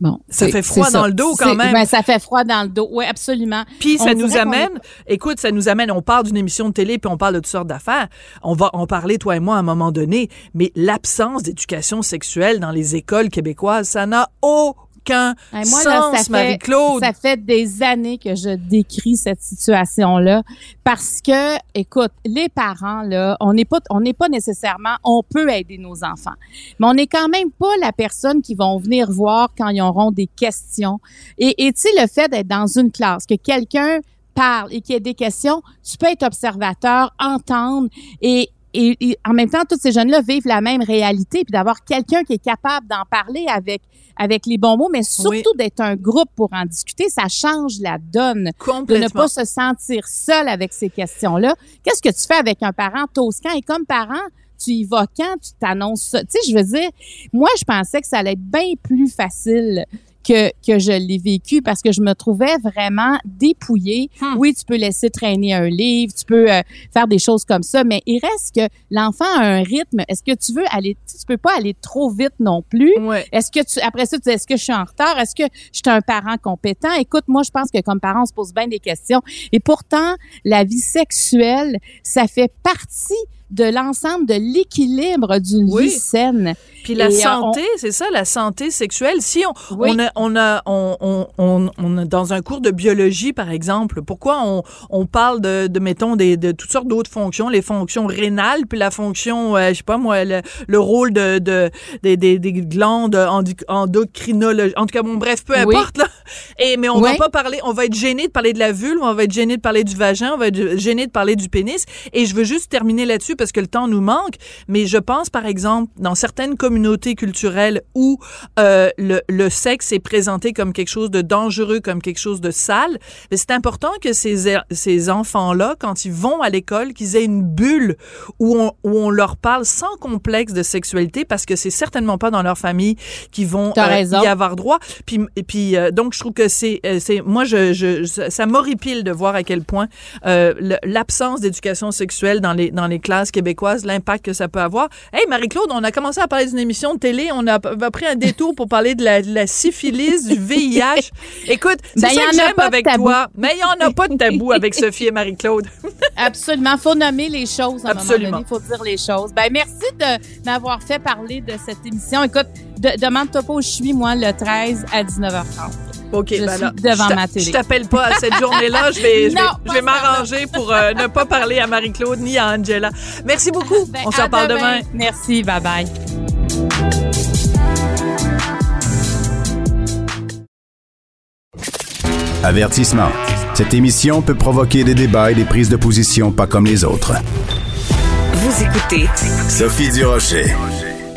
Bon, Ça fait froid dans ça. le dos quand même. ben, ça fait froid dans le dos. Oui, absolument. Puis ça nous est- amène, écoute, ça nous amène, on parle d'une émission de télé puis on parle de toutes sortes d'affaires. On va en parler, toi et moi, à un moment donné, mais l'absence d'éducation sexuelle dans les écoles québécoises, ça n'a aucun Hey, moi, là, ça fait, Marie-Claude. ça fait des années que je décris cette situation-là parce que, écoute, les parents, là, on n'est pas, on n'est pas nécessairement, on peut aider nos enfants, mais on n'est quand même pas la personne qui vont venir voir quand ils auront des questions. Et, et tu sais, le fait d'être dans une classe, que quelqu'un parle et qu'il y ait des questions, tu peux être observateur, entendre et et, et en même temps, tous ces jeunes-là vivent la même réalité, puis d'avoir quelqu'un qui est capable d'en parler avec avec les bons mots, mais surtout d'être un groupe pour en discuter, ça change la donne. De ne Complètement. pas se sentir seul avec ces questions-là. Qu'est-ce que tu fais avec un parent toscan? Et comme parent, tu y vas quand? Tu t'annonces ça? Tu sais, je veux dire, moi, je pensais que ça allait être bien plus facile que, que je l'ai vécu parce que je me trouvais vraiment dépouillée. Oui, tu peux laisser traîner un livre, tu peux euh, faire des choses comme ça, mais il reste que l'enfant a un rythme. Est-ce que tu veux aller, tu peux pas aller trop vite non plus. Est-ce que tu, après ça, tu dis, est-ce que je suis en retard? Est-ce que je suis un parent compétent? Écoute, moi, je pense que comme parent, on se pose bien des questions. Et pourtant, la vie sexuelle, ça fait partie de l'ensemble de l'équilibre d'une Oui. vie saine. Puis la Et, euh, santé, on- c'est ça, la santé sexuelle. Si on, Oui. on, a, on, a, on, on, on, dans un cours de biologie, par exemple, pourquoi on, on parle de, de mettons, des, de toutes sortes d'autres fonctions, les fonctions rénales, puis la fonction, euh, je sais pas moi, le, le rôle de, de des, des, des glandes endo- endocrinologiques. En tout cas, bon, bref, peu Oui. importe, là. Et, mais on va pas parler, on va être gêné de parler de la vulve, on va être gêné de parler du vagin, on va être gêné de parler du pénis. Et je veux juste terminer là-dessus parce que le temps nous manque, mais je pense, par exemple, dans certaines communautés culturelles où euh, le, le, sexe est présenté comme quelque chose de dangereux, comme quelque chose de sale, c'est important que ces, ces enfants-là, quand ils vont à l'école, qu'ils aient une bulle où on, où on leur parle sans complexe de sexualité, parce que c'est certainement pas dans leur famille qu'ils vont euh, y avoir droit. Puis, et puis euh, donc, je trouve que c'est, c'est moi, je, je, ça m'horripile de voir à quel point l'absence d'éducation sexuelle dans les, dans les classes québécoises, l'impact que ça peut avoir. Hey, Marie-Claude, on a commencé à parler d'une émission de télé, on a, a, pris un détour pour parler de la, de la syphilis, du VIH. Écoute, c'est ben, ça que j'aime avec toi, mais il n'y en a pas de tabou avec Sophie et Marie-Claude. Absolument, faut nommer les choses à Absolument. donné, faut dire les choses. Ben merci de m'avoir fait parler de cette émission. Écoute, demande-toi pas où je suis, moi, le 13 à 19h30. OK, je ben suis devant ma télé. Je t'appelle pas à cette journée-là. Je vais, je vais, je vais m'arranger pour euh, ne pas parler à Marie-Claude ni à Angela. Merci beaucoup. Ben, On s'en parle demain. Merci. Bye bye. Avertissement. Cette émission peut provoquer des débats et des prises de position pas comme les autres. Vous écoutez Sophie Durocher.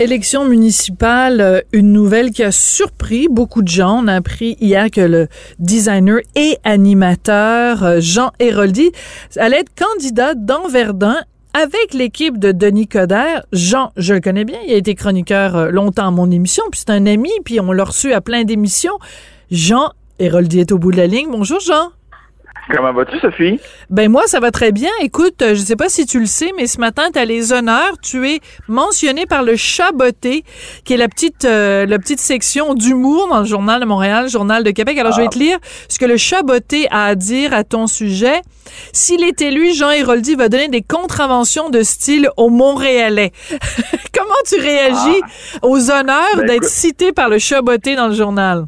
Élection municipale, euh, une nouvelle qui a surpris beaucoup de gens. On a appris hier que le designer et animateur euh, Jean Héroldi allait être candidat dans Verdun avec l'équipe de Denis Coderre. Jean, je le connais bien, il a été chroniqueur euh, longtemps à mon émission, puis c'est un ami, puis on l'a reçu à plein d'émissions. Jean Héroldi est au bout de la ligne. Bonjour Jean. Comment vas-tu, Sophie? Ben moi, ça va très bien. Écoute, euh, je sais pas si tu le sais, mais ce matin, tu as les honneurs. Tu es mentionné par le Chaboté, qui est la petite, euh, la petite section d'humour dans le Journal de Montréal, Journal de Québec. Alors, je vais te lire ce que le Chaboté a à dire à ton sujet. S'il est élu, Jean Héroldi va donner des contraventions de style aux Montréalais. Comment tu réagis ah. aux honneurs ben, d'être cité par le Chaboté dans le journal?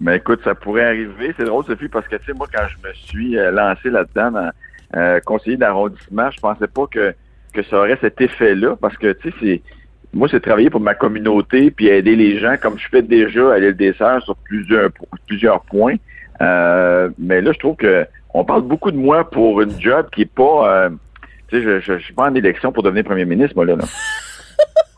Mais écoute, ça pourrait arriver. C'est drôle, Sophie, parce que, tu sais, moi, quand je me suis euh, lancé là-dedans, euh, conseiller d'arrondissement, je pensais pas que, que ça aurait cet effet-là, parce que, tu sais, moi, c'est travailler pour ma communauté, puis aider les gens, comme je fais déjà à l'île des sur plusieurs, plusieurs points. Euh, mais là, je trouve que on parle beaucoup de moi pour une job qui est pas... Euh, tu sais, je, je, je, suis pas en élection pour devenir premier ministre, moi, là. là.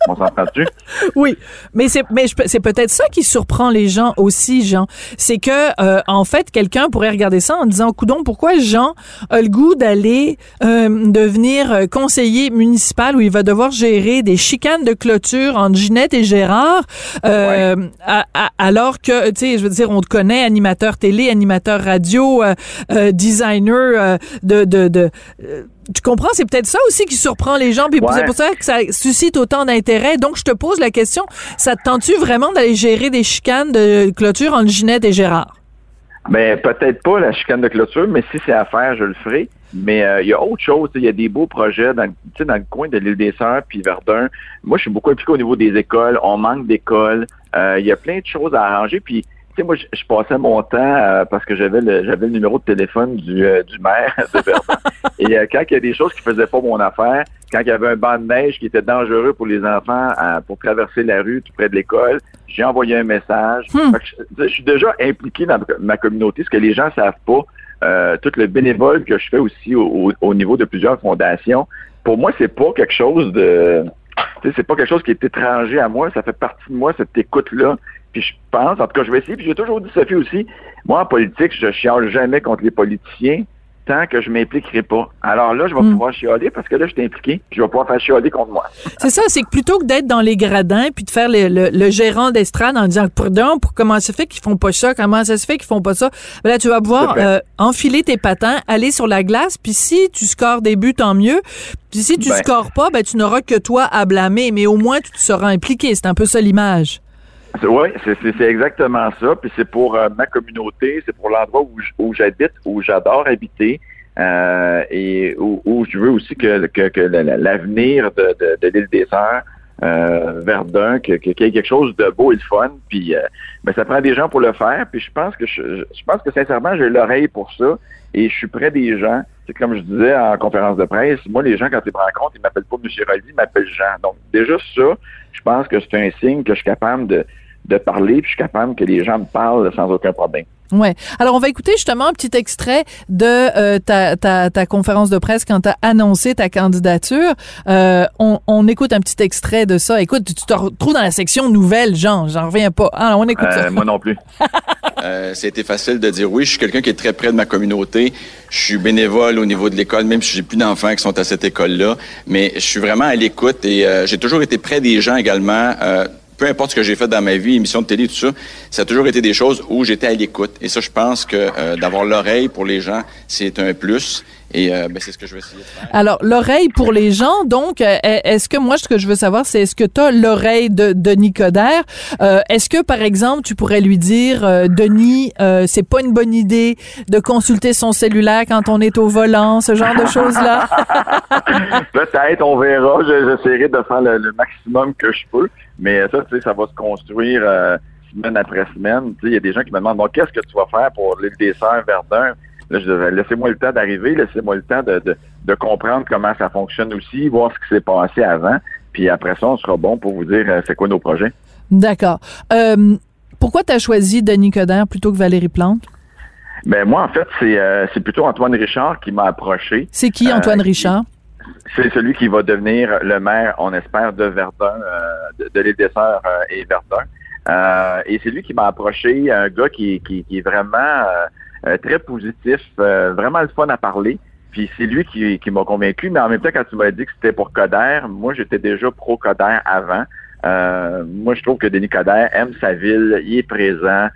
On s'entend-tu? oui, mais c'est mais c'est peut-être ça qui surprend les gens aussi, Jean. C'est que euh, en fait, quelqu'un pourrait regarder ça en disant "Coudon, pourquoi Jean a le goût d'aller euh, devenir euh, conseiller municipal où il va devoir gérer des chicanes de clôture entre Ginette et Gérard euh, à, à, alors que tu sais, je veux dire on te connaît animateur télé, animateur radio, euh, designer de de, de tu comprends, c'est peut-être ça aussi qui surprend les gens, puis c'est pour ça que ça suscite autant d'intérêt. Donc, je te pose la question, ça te tente-tu vraiment d'aller gérer des chicanes de clôture entre Ginette et Gérard? Ben, peut-être pas la chicane de clôture, mais si c'est à faire, je le ferai. Mais euh, il y a autre chose, il y a des beaux projets dans, dans le coin de l'île des Sœurs puis Verdun. Moi, je suis beaucoup impliqué au niveau des écoles. On manque d'écoles. Euh, il y a plein de choses à arranger. Puis sais, moi, je, passais mon temps euh, parce que j'avais le j'avais le numéro de téléphone du, euh, du maire de Verdun. Et euh, quand il y a des choses qui faisaient pas mon affaire, quand il y avait un banc de neige qui était dangereux pour les enfants pour traverser la rue tout près de l'école, j'ai envoyé un message. Hmm. je, suis déjà impliqué dans ma communauté, ce que les gens savent pas. tout le bénévole que je fais aussi au, au niveau de plusieurs fondations. Pour moi, c'est pas quelque chose de c'est pas quelque chose qui est étranger à moi, ça fait partie de moi, cette écoute-là. Puis je pense, en tout cas, je vais essayer. Puis j'ai toujours dit, Sophie aussi, moi, en politique, je chiale jamais contre les politiciens tant que je m'impliquerai pas. Alors là, je vais hmm. pouvoir chialer parce que là, je suis impliqué, puis je vais pouvoir faire chialer contre moi. C'est ça, c'est que plutôt que d'être dans les gradins puis de faire le, le, gérant d'estrade en disant pardon, pour comment ça se fait qu'ils font pas ça, comment ça se fait qu'ils font pas ça, ben là, tu vas pouvoir euh, enfiler tes patins, aller sur la glace, puis si tu scores des buts, tant mieux. Puis si tu ben, scores pas, ben tu n'auras que toi à blâmer, mais au moins tu te seras impliqué. C'est un peu ça l'image. Oui, c'est exactement ça. Puis c'est pour euh, ma communauté, c'est pour l'endroit où, où j'habite, où j'adore habiter. Euh, et où, je veux aussi que, que, que l'avenir de, de, de l'île des Sœurs, euh, Verdun, qu'il y ait quelque chose de beau et de fun. Puis euh, ben, ça prend des gens pour le faire. Puis je pense que je, je pense que sincèrement, j'ai l'oreille pour ça et je suis près des gens. C'est comme je disais en conférence de presse, moi, les gens, quand ils me rencontrent, ils m'appellent pas M. Rolly, ils m'appellent Jean. Donc, déjà ça, je pense que c'est un signe que je suis capable de, de parler, puis je suis capable que les gens me parlent sans aucun problème. Ouais. Alors, on va écouter justement un petit extrait de euh, ta, ta, ta, conférence de presse quand tu as annoncé ta candidature. Euh, on, on, écoute un petit extrait de ça. Écoute, tu te retrouves dans la section nouvelles, Jean. J'en reviens pas. Alors, on écoute ça. Euh, moi non plus. euh, été facile de dire oui. Je suis quelqu'un qui est très près de ma communauté. Je suis bénévole au niveau de l'école, même si j'ai plus d'enfants qui sont à cette école-là. Mais je suis vraiment à l'écoute et j'ai toujours été près des gens également peu importe ce que j'ai fait dans ma vie, émission de télé, tout ça, ça a toujours été des choses où j'étais à l'écoute. Et ça, je pense que euh, d'avoir l'oreille pour les gens, c'est un plus. Et euh, ben, c'est ce que je vais essayer de faire. Alors, l'oreille pour les gens, donc, euh, est-ce que moi, ce que je veux savoir, c'est est-ce que tu as l'oreille de Denis Coderre? Euh, est-ce que, par exemple, tu pourrais lui dire, euh, Denis, c'est pas une bonne idée de consulter son cellulaire quand on est au volant, ce genre de choses-là? Peut-être, on verra. J'essaierai de faire le, maximum que je peux. Mais ça, tu sais, ça va se construire semaine après semaine. Tu sais, il y a des gens qui me demandent, bon, qu'est-ce que tu vas faire pour l'île des Sœurs, Verdun? laissez-moi le temps d'arriver, laissez-moi le temps de, comprendre comment ça fonctionne aussi, voir ce qui s'est passé avant. Puis après ça, on sera bon pour vous dire euh, c'est quoi nos projets. D'accord. Euh, pourquoi tu as choisi Denis Coderre plutôt que Valérie Plante? Ben moi, en fait, c'est euh, plutôt Antoine Richard qui m'a approché. C'est qui Antoine Richard? C'est celui qui va devenir le maire, on espère, de Verdun, de, l'île des Sœurs et Verdun. et c'est lui qui m'a approché, un gars qui, est vraiment euh, très positif, euh, vraiment le fun à parler. Puis c'est lui qui, m'a convaincu, mais en même temps, quand tu m'as dit que c'était pour Coder, moi j'étais déjà pro Coder avant. Euh, moi, je trouve que Denis Coder aime sa ville, il est présent,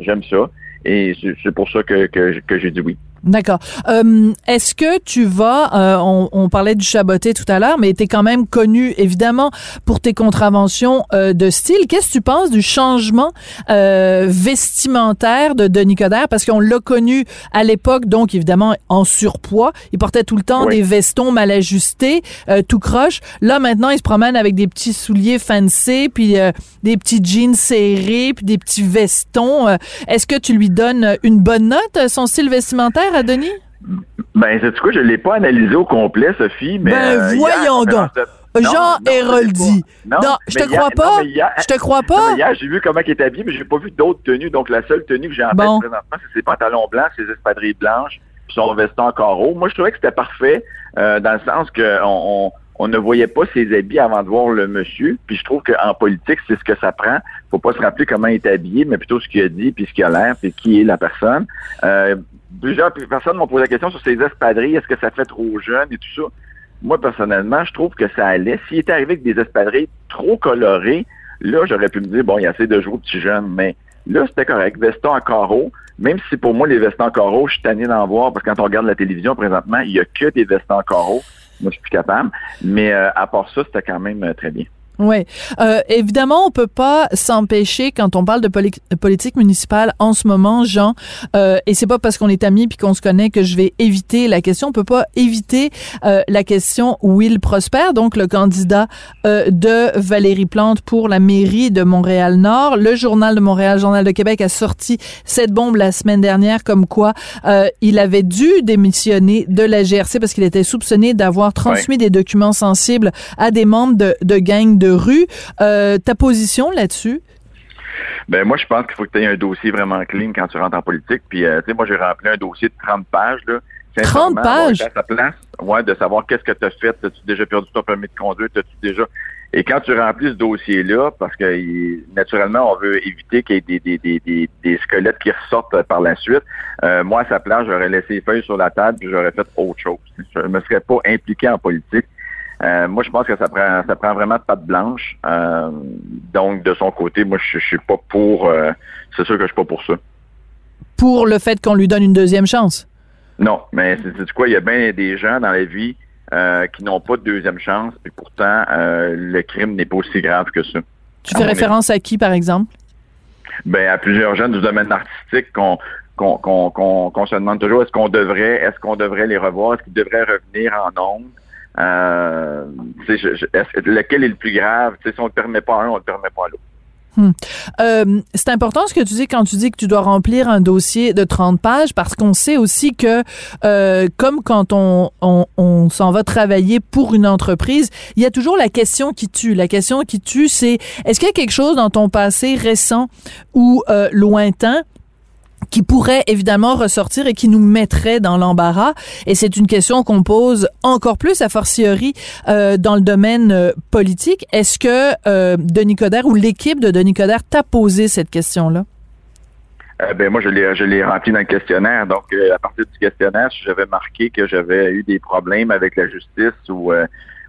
j'aime ça. Et c'est pour ça que, que, que j'ai dit oui. D'accord. Euh, Est-ce que tu vas, euh, on, on, parlait du chaboté tout à l'heure, mais tu es quand même connu évidemment pour tes contraventions euh, de style. Qu'est-ce que tu penses du changement euh, vestimentaire de Denis Coderre? Parce qu'on l'a connu à l'époque, donc évidemment en surpoids. Il portait tout le temps des vestons mal ajustés, euh, tout croche. Là maintenant, il se promène avec des petits souliers fancy, puis euh, des petits jeans serrés, puis des petits vestons. Est-ce que tu lui donnes une bonne note, son style vestimentaire? À Denis? Ben, c'est quoi, je l'ai pas analysé au complet, Sophie, mais. Ben, euh, voyons donc. Jean Héroldi. Non, je te crois pas. je te crois pas. hier, j'ai vu comment il était habillé, mais j'ai pas vu d'autres tenues. Donc, la seule tenue que j'ai en tête présentement, c'est ses pantalons blancs, ses espadrilles blanches, puis son veston en carreau. Moi, je trouvais que c'était parfait, euh, dans le sens qu'on on, on, ne voyait pas ses habits avant de voir le monsieur. Puis je trouve qu'en politique, c'est ce que ça prend. Faut pas se rappeler comment il est habillé, mais plutôt ce qu'il a dit, puis ce qu'il a l'air, puis qui est la personne. Euh, plusieurs personnes m'ont posé la question sur ces espadrilles, est-ce que ça fait trop jeune et tout ça? Moi, personnellement, je trouve que ça allait. S'il était arrivé avec des espadrilles trop colorées, là, j'aurais pu me dire, bon, il y a assez de jouer petit jeune, mais là, c'était correct. Veston en carreau, même si pour moi, les vestons en carreau, je suis tanné d'en voir, parce que quand on regarde la télévision présentement, il n'y a que des vestons en carreau. Moi, je suis plus capable. Mais euh, à part ça, c'était quand même euh, très bien. Oui. Euh, évidemment, on peut pas s'empêcher quand on parle de politique municipale en ce moment, Jean. Euh, et c'est pas parce qu'on est amis puis qu'on se connaît que je vais éviter la question. On peut pas éviter euh, la question Will Prosper, donc le candidat euh, de Valérie Plante pour la mairie de Montréal-Nord. Le journal de Montréal, journal de Québec a sorti cette bombe la semaine dernière, comme quoi euh, il avait dû démissionner de la GRC parce qu'il était soupçonné d'avoir transmis des documents sensibles à des membres de, de gangs de rue. Euh, ta position là-dessus? Ben moi, je pense qu'il faut que tu aies un dossier vraiment clean quand tu rentres en politique. Puis, euh, tu sais, moi, j'ai rempli un dossier de 30 pages. Là. 30 pages? À ta place, ouais, de savoir qu'est-ce que tu as fait. As-tu déjà perdu ton permis de conduire? As-tu déjà... Et quand tu remplis ce dossier-là, parce que naturellement, on veut éviter qu'il y ait des, des, des, des, squelettes qui ressortent par la suite, euh, moi, à sa place, j'aurais laissé les feuilles sur la table puis j'aurais fait autre chose. Je ne me serais pas impliqué en politique. Euh, moi, je pense que ça prend ça prend vraiment de patte blanche. Euh, donc, de son côté, moi, je, suis pas pour. Euh, c'est sûr que je suis pas pour ça. Pour le fait qu'on lui donne une deuxième chance? Non, mais c'est quoi? Il y a bien des gens dans la vie qui n'ont pas de deuxième chance, et pourtant le crime n'est pas aussi grave que ça. Tu fais référence à qui, par exemple? Ben à plusieurs jeunes du domaine artistique qu'on qu'on se demande toujours est-ce qu'on devrait est-ce qu'on devrait les revoir, est-ce qu'ils devraient revenir en nombre euh, lequel est le plus grave? si on ne permet pas un, on ne permet pas l'autre. Hmm. Euh, c'est important ce que tu dis quand tu dis que tu dois remplir un dossier de 30 pages parce qu'on sait aussi que euh, comme quand on, s'en va travailler pour une entreprise, il y a toujours la question qui tue. La question qui tue, c'est est-ce qu'il y a quelque chose dans ton passé récent ou lointain qui pourrait évidemment ressortir et qui nous mettrait dans l'embarras. Et c'est une question qu'on pose encore plus, a fortiori, euh, dans le domaine euh, politique. Est-ce que euh, Denis Coderre ou l'équipe de Denis Coderre t'a posé cette question-là? Euh, ben moi, je l'ai, je l'ai rempli dans le questionnaire. Donc, euh, à partir du questionnaire, si j'avais marqué que j'avais eu des problèmes avec la justice ou,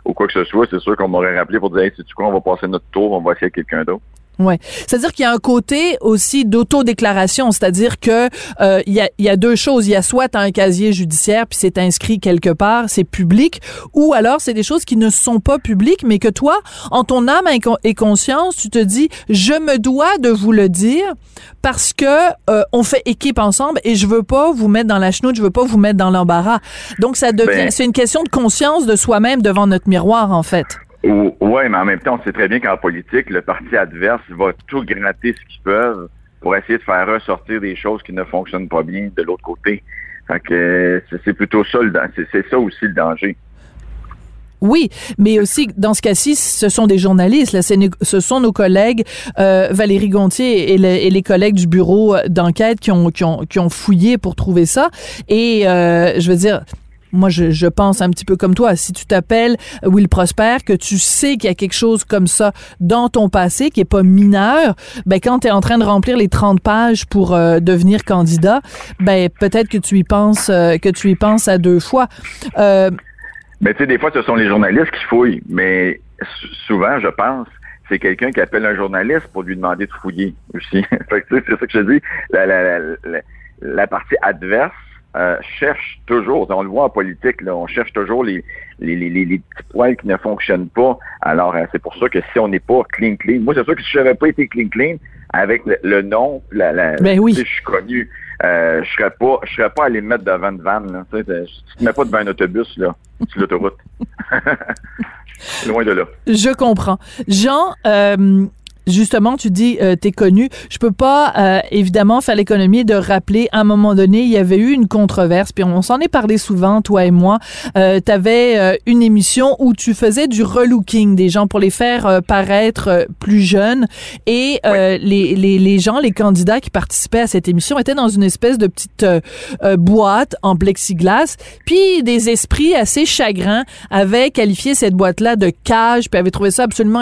ou quoi que ce soit, c'est sûr qu'on m'aurait rappelé pour dire, hey, c'est quoi, on va passer notre tour, on va essayer quelqu'un d'autre. Ouais, c'est-à-dire qu'il y a un côté aussi d'autodéclaration, c'est-à-dire que euh, il y, a, y a deux choses, il y a soit un casier judiciaire puis c'est inscrit quelque part, c'est public, ou alors c'est des choses qui ne sont pas publiques, mais que toi, en ton âme et conscience, tu te dis, je me dois de vous le dire parce que euh, on fait équipe ensemble et je veux pas vous mettre dans la chenoute, je veux pas vous mettre dans l'embarras. Donc ça devient, Ben- c'est une question de conscience de soi-même devant notre miroir en fait. Oui, mais en même temps, on sait très bien qu'en politique, le parti adverse va tout gratter ce qu'ils peuvent pour essayer de faire ressortir des choses qui ne fonctionnent pas bien de l'autre côté. Fait que c'est- plutôt ça, le c'est ça aussi le danger. Oui, mais aussi dans ce cas-ci, ce sont des journalistes. Ce sont nos collègues euh, Valérie Gontier et, le- et les collègues du bureau d'enquête qui ont fouillé pour trouver ça. Et euh, je veux dire. Moi, je, je pense un petit peu comme toi. Si tu t'appelles Will Prosper, que tu sais qu'il y a quelque chose comme ça dans ton passé qui est pas mineur, ben quand tu es en train de remplir les 30 pages pour euh, devenir candidat, ben peut-être que tu y penses euh, que tu y penses à deux fois. Euh, Mais tu sais, des fois, ce sont les journalistes qui fouillent, mais sou- souvent, je pense, c'est quelqu'un qui appelle un journaliste pour lui demander de fouiller aussi. c'est ça que je dis. La, la, la, la partie adverse euh, cherche toujours, on le voit en politique, là, on cherche toujours les, les, les, les, petits poils qui ne fonctionnent pas. Alors, euh, c'est pour ça que si on n'est pas clean clean, moi, c'est sûr que si je n'avais pas été clean clean, avec le, le nom, la, la, Ben oui. je suis connu, euh, je serais pas, je serais pas allé me mettre devant une vanne, là. Tu sais, tu te mets pas devant un autobus, là, sur l'autoroute. Loin de là. Je comprends. Jean, euh, justement, tu dis euh, t'es connu. Je peux pas euh, évidemment faire l'économie de rappeler à un moment donné il y avait eu une controverse puis on s'en est parlé souvent toi et moi. Euh, tu avais une émission où tu faisais du relooking des gens pour les faire euh, paraître euh, plus jeunes et euh, les, les, les gens les candidats qui participaient à cette émission étaient dans une espèce de petite euh, euh, boîte en plexiglas puis des esprits assez chagrins avaient qualifié cette boîte là de cage puis avaient trouvé ça absolument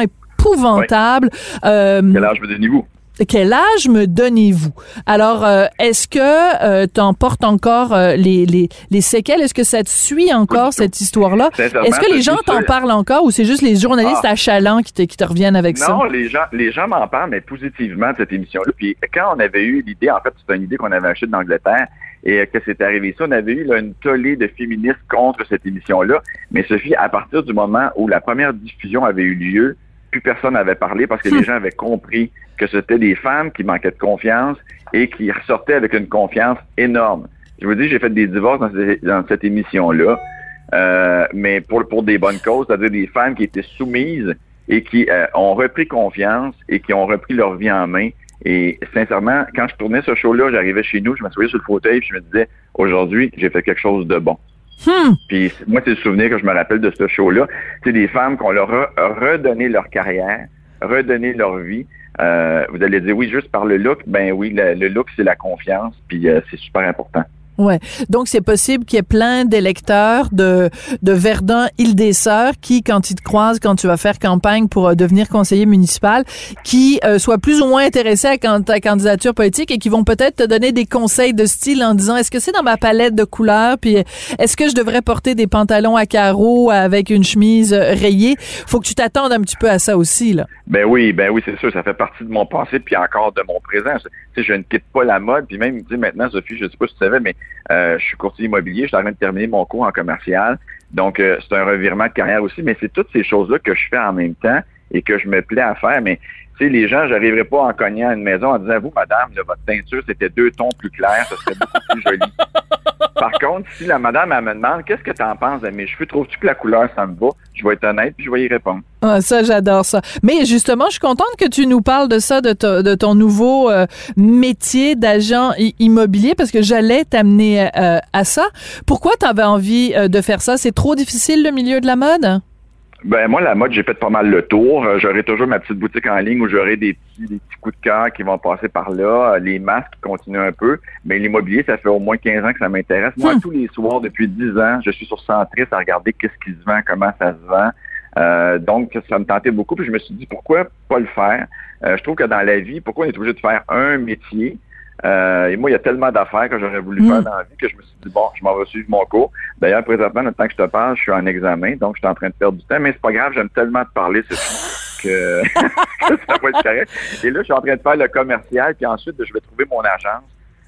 épouvantable. Euh, Quel âge me donnez-vous? quel âge me donnez-vous? Alors, euh, est-ce que euh, tu en portes encore euh, les, les, les séquelles? Est-ce que ça te suit encore, cette histoire-là? Est-ce que les gens t'en parlent encore ou c'est juste les journalistes Ah. achalants qui te, qui te reviennent avec ça? Non, les gens, les gens m'en parlent, mais positivement de cette émission-là. Puis quand on avait eu l'idée, en fait, c'est une idée qu'on avait achetée d'Angleterre et que c'est arrivé ça, on avait eu là, une tollée de féministes contre cette émission-là. Mais Sophie, à partir du moment où la première diffusion avait eu lieu, plus personne n'avait parlé parce que les gens avaient compris que c'était des femmes qui manquaient de confiance et qui ressortaient avec une confiance énorme. Je vous dis, j'ai fait des divorces dans, cette- dans cette émission-là, euh, mais pour, pour des bonnes causes, c'est-à-dire des femmes qui étaient soumises et qui euh, ont repris confiance et qui ont repris leur vie en main. Et sincèrement, quand je tournais ce show-là, j'arrivais chez nous, je m'assoyais sur le fauteuil et je me disais, aujourd'hui, j'ai fait quelque chose de bon. Hmm. Puis moi, c'est le souvenir que je me rappelle de ce show-là. C'est des femmes qu'on leur a redonné leur carrière, redonné leur vie. Euh, vous allez dire oui, juste par le look. Ben oui, le, look, c'est la confiance, puis euh, c'est super important. Ouais. Donc, c'est possible qu'il y ait plein d'électeurs de, de Verdun, île des Sœurs, qui, quand ils te croisent, quand tu vas faire campagne pour euh, devenir conseiller municipal, qui euh, soient plus ou moins intéressés à ta candidature politique et qui vont peut-être te donner des conseils de style en disant, est-ce que c'est dans ma palette de couleurs? Puis, est-ce que je devrais porter des pantalons à carreaux avec une chemise euh, rayée? Faut que tu t'attendes un petit peu à ça aussi, là. Ben oui, ben oui, c'est sûr, ça fait partie de mon passé, puis encore de mon présent. Tu sais, je ne quitte pas la mode, puis même, tu sais, maintenant, Sophie, je sais pas si tu savais, mais euh, je suis courtier immobilier, je suis en train de terminer mon cours en commercial, donc euh, c'est un revirement de carrière aussi, mais c'est toutes ces choses-là que je fais en même temps et que je me plais à faire, mais sais, les gens, j'arriverai pas en cognant à une maison en disant, vous, madame, là, votre teinture, c'était deux tons plus clairs, ça serait beaucoup plus joli. Par contre, si la madame elle me demande qu'est-ce que tu en penses de mes cheveux, trouves-tu que la couleur ça me va, je vais être honnête puis je vais y répondre. Ah, ça, j'adore ça. Mais justement, je suis contente que tu nous parles de ça, de, to- de ton nouveau euh, métier d'agent immobilier, parce que j'allais t'amener euh, à ça. Pourquoi tu avais envie euh, de faire ça? C'est trop difficile, le milieu de la mode? Ben moi, la mode, j'ai fait pas mal le tour. Euh, J'aurai toujours ma petite boutique en ligne où j'aurai des petits, des petits coups de cœur qui vont passer par là. Euh, Les masques continuent un peu. Mais l'immobilier, ça fait au moins 15 ans que ça m'intéresse. Moi, tous les soirs, depuis 10 ans, je suis sur Centris à regarder qu'est-ce qui se vend, comment ça se vend. Euh, donc, ça me tentait beaucoup. Puis je me suis dit, pourquoi pas le faire? Euh, je trouve que dans la vie, pourquoi on est obligé de faire un métier? Euh, et moi, il y a tellement d'affaires que j'aurais voulu faire dans la vie que je me suis dit, bon, je m'en vais suivre mon cours. D'ailleurs, présentement, le temps que je te parle, je suis en examen, donc je suis en train de perdre du temps, mais c'est pas grave, j'aime tellement te parler, c'est que, que ça va être correct. Et là, je suis en train de faire le commercial, puis ensuite, je vais trouver mon agence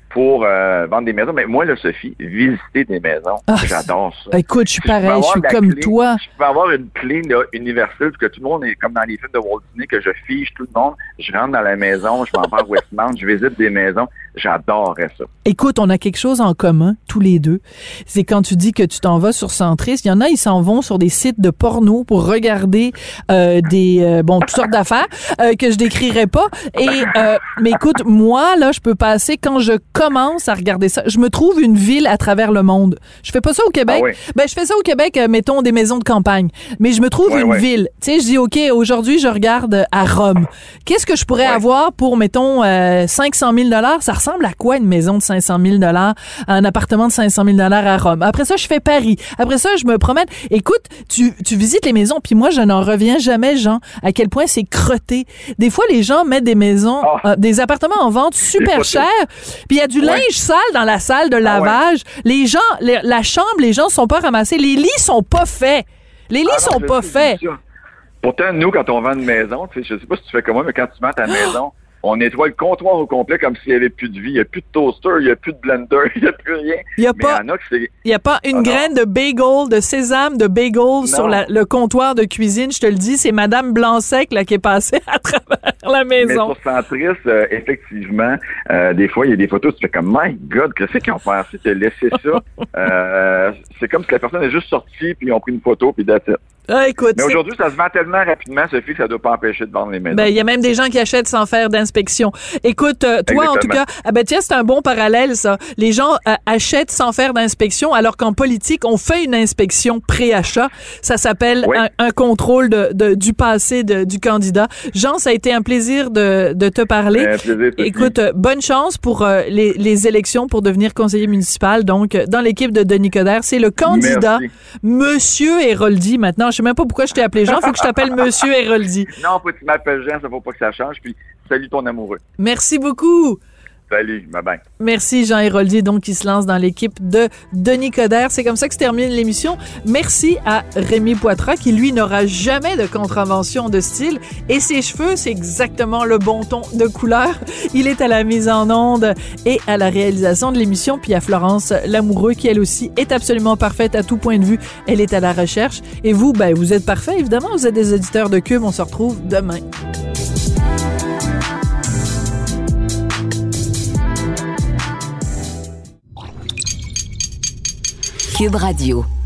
pour euh, vendre des maisons. Mais moi, là, Sophie, visiter des maisons, j'adore ça. Écoute, je suis pareil, je suis comme clé- toi. Je peux avoir une clé là, universelle, parce que tout le monde est comme dans les films de Walt Disney, que je fige tout le monde. Je rentre dans la maison, je m'en vais à Westmount, je visite des maisons. J'adorerais ça. Écoute, on a quelque chose en commun, tous les deux. C'est quand tu dis que tu t'en vas sur Centris, il y en a, ils s'en vont sur des sites de porno pour regarder euh, des, euh, bon, toutes sortes d'affaires euh, que je décrirai pas. Et, euh, mais écoute, moi, là, je peux passer, quand je commence à regarder ça, je me trouve une ville à travers le monde. Je fais pas ça au Québec. Ah oui. Ben, je fais ça au Québec, euh, mettons des maisons de campagne. Mais je me trouve une ville. Tu sais, je dis, OK, aujourd'hui, je regarde à Rome. Qu'est-ce que je pourrais avoir pour, mettons, euh, 500 000 Ça ressemble à quoi une maison de 500 000 un appartement de 500 000 à Rome? Après ça, je fais Paris. Après ça, je me promène. Écoute, tu, tu visites les maisons, puis moi, je n'en reviens jamais, Jean, à quel point c'est crotté. Des fois, les gens mettent des maisons, euh, des appartements en vente super chers, puis a du linge sale dans la salle de lavage. Les gens, les- la chambre, les gens sont pas ramassés. Les lits sont pas faits. Les lits Ah non, sont pas faits. Pourtant, nous, quand on vend une maison, je sais pas si tu fais comme moi, mais quand tu vends ta maison, on nettoie le comptoir au complet comme s'il n'y avait plus de vie. Il n'y a plus de toaster, il n'y a plus de blender, il n'y a plus rien. Il y a mais pas- y a n'y pas une Ah graine de bagel, de sésame, de bagel sur la- le comptoir de cuisine. Je te le dis, c'est Madame Blanc-Sec là, qui est passée à travers la Mais maison. sur Centris, euh, effectivement, euh, des fois, il y a des photos, tu fais comme, my God, qu'est-ce qu'ils ont fait? Si tu as laissé ça? Euh, c'est comme si la personne est juste sortie, puis ils ont pris une photo, puis that's it. Ah, écoute, Mais aujourd'hui, ça se vend tellement rapidement, Sophie, que ça ne doit pas empêcher de vendre les maisons. Ben, il y a même des gens qui achètent sans faire d'inspection. Écoute, euh, toi, en tout cas, ah ben, tiens, c'est un bon parallèle, ça. Les gens euh, achètent sans faire d'inspection, alors qu'en politique, on fait une inspection pré-achat. Ça s'appelle Oui. un, un contrôle de, de- du passé de- du candidat. Jean, ça a été un plaisir de, de te parler. Un plaisir. Écoute, euh, bonne chance pour euh, les, les élections pour devenir conseiller municipal. Donc, euh, dans l'équipe de Denis Coderre, c'est le candidat Merci. Monsieur Héroldi. Maintenant, sais même pas pourquoi je t'ai appelé Jean. Faut que je t'appelle Monsieur Héroldi. Non, faut que tu m'appelles Jean, ça faut pas que ça change, puis salut ton amoureux. Merci beaucoup. Salut, bye bye. Merci Jean Héroldi, donc qui se lance dans l'équipe de Denis Coderre. C'est comme ça que se termine l'émission. Merci à Rémi Poitras qui lui n'aura jamais de contravention de style et ses cheveux, c'est exactement le bon ton de couleur. Il est à la mise en onde et à la réalisation de l'émission. Puis à Florence Lamoureux qui elle aussi est absolument parfaite à tout point de vue. Elle est à la recherche et vous, ben vous êtes parfait évidemment. Vous êtes des auditeurs de Cube. On se retrouve demain. Cube Radio.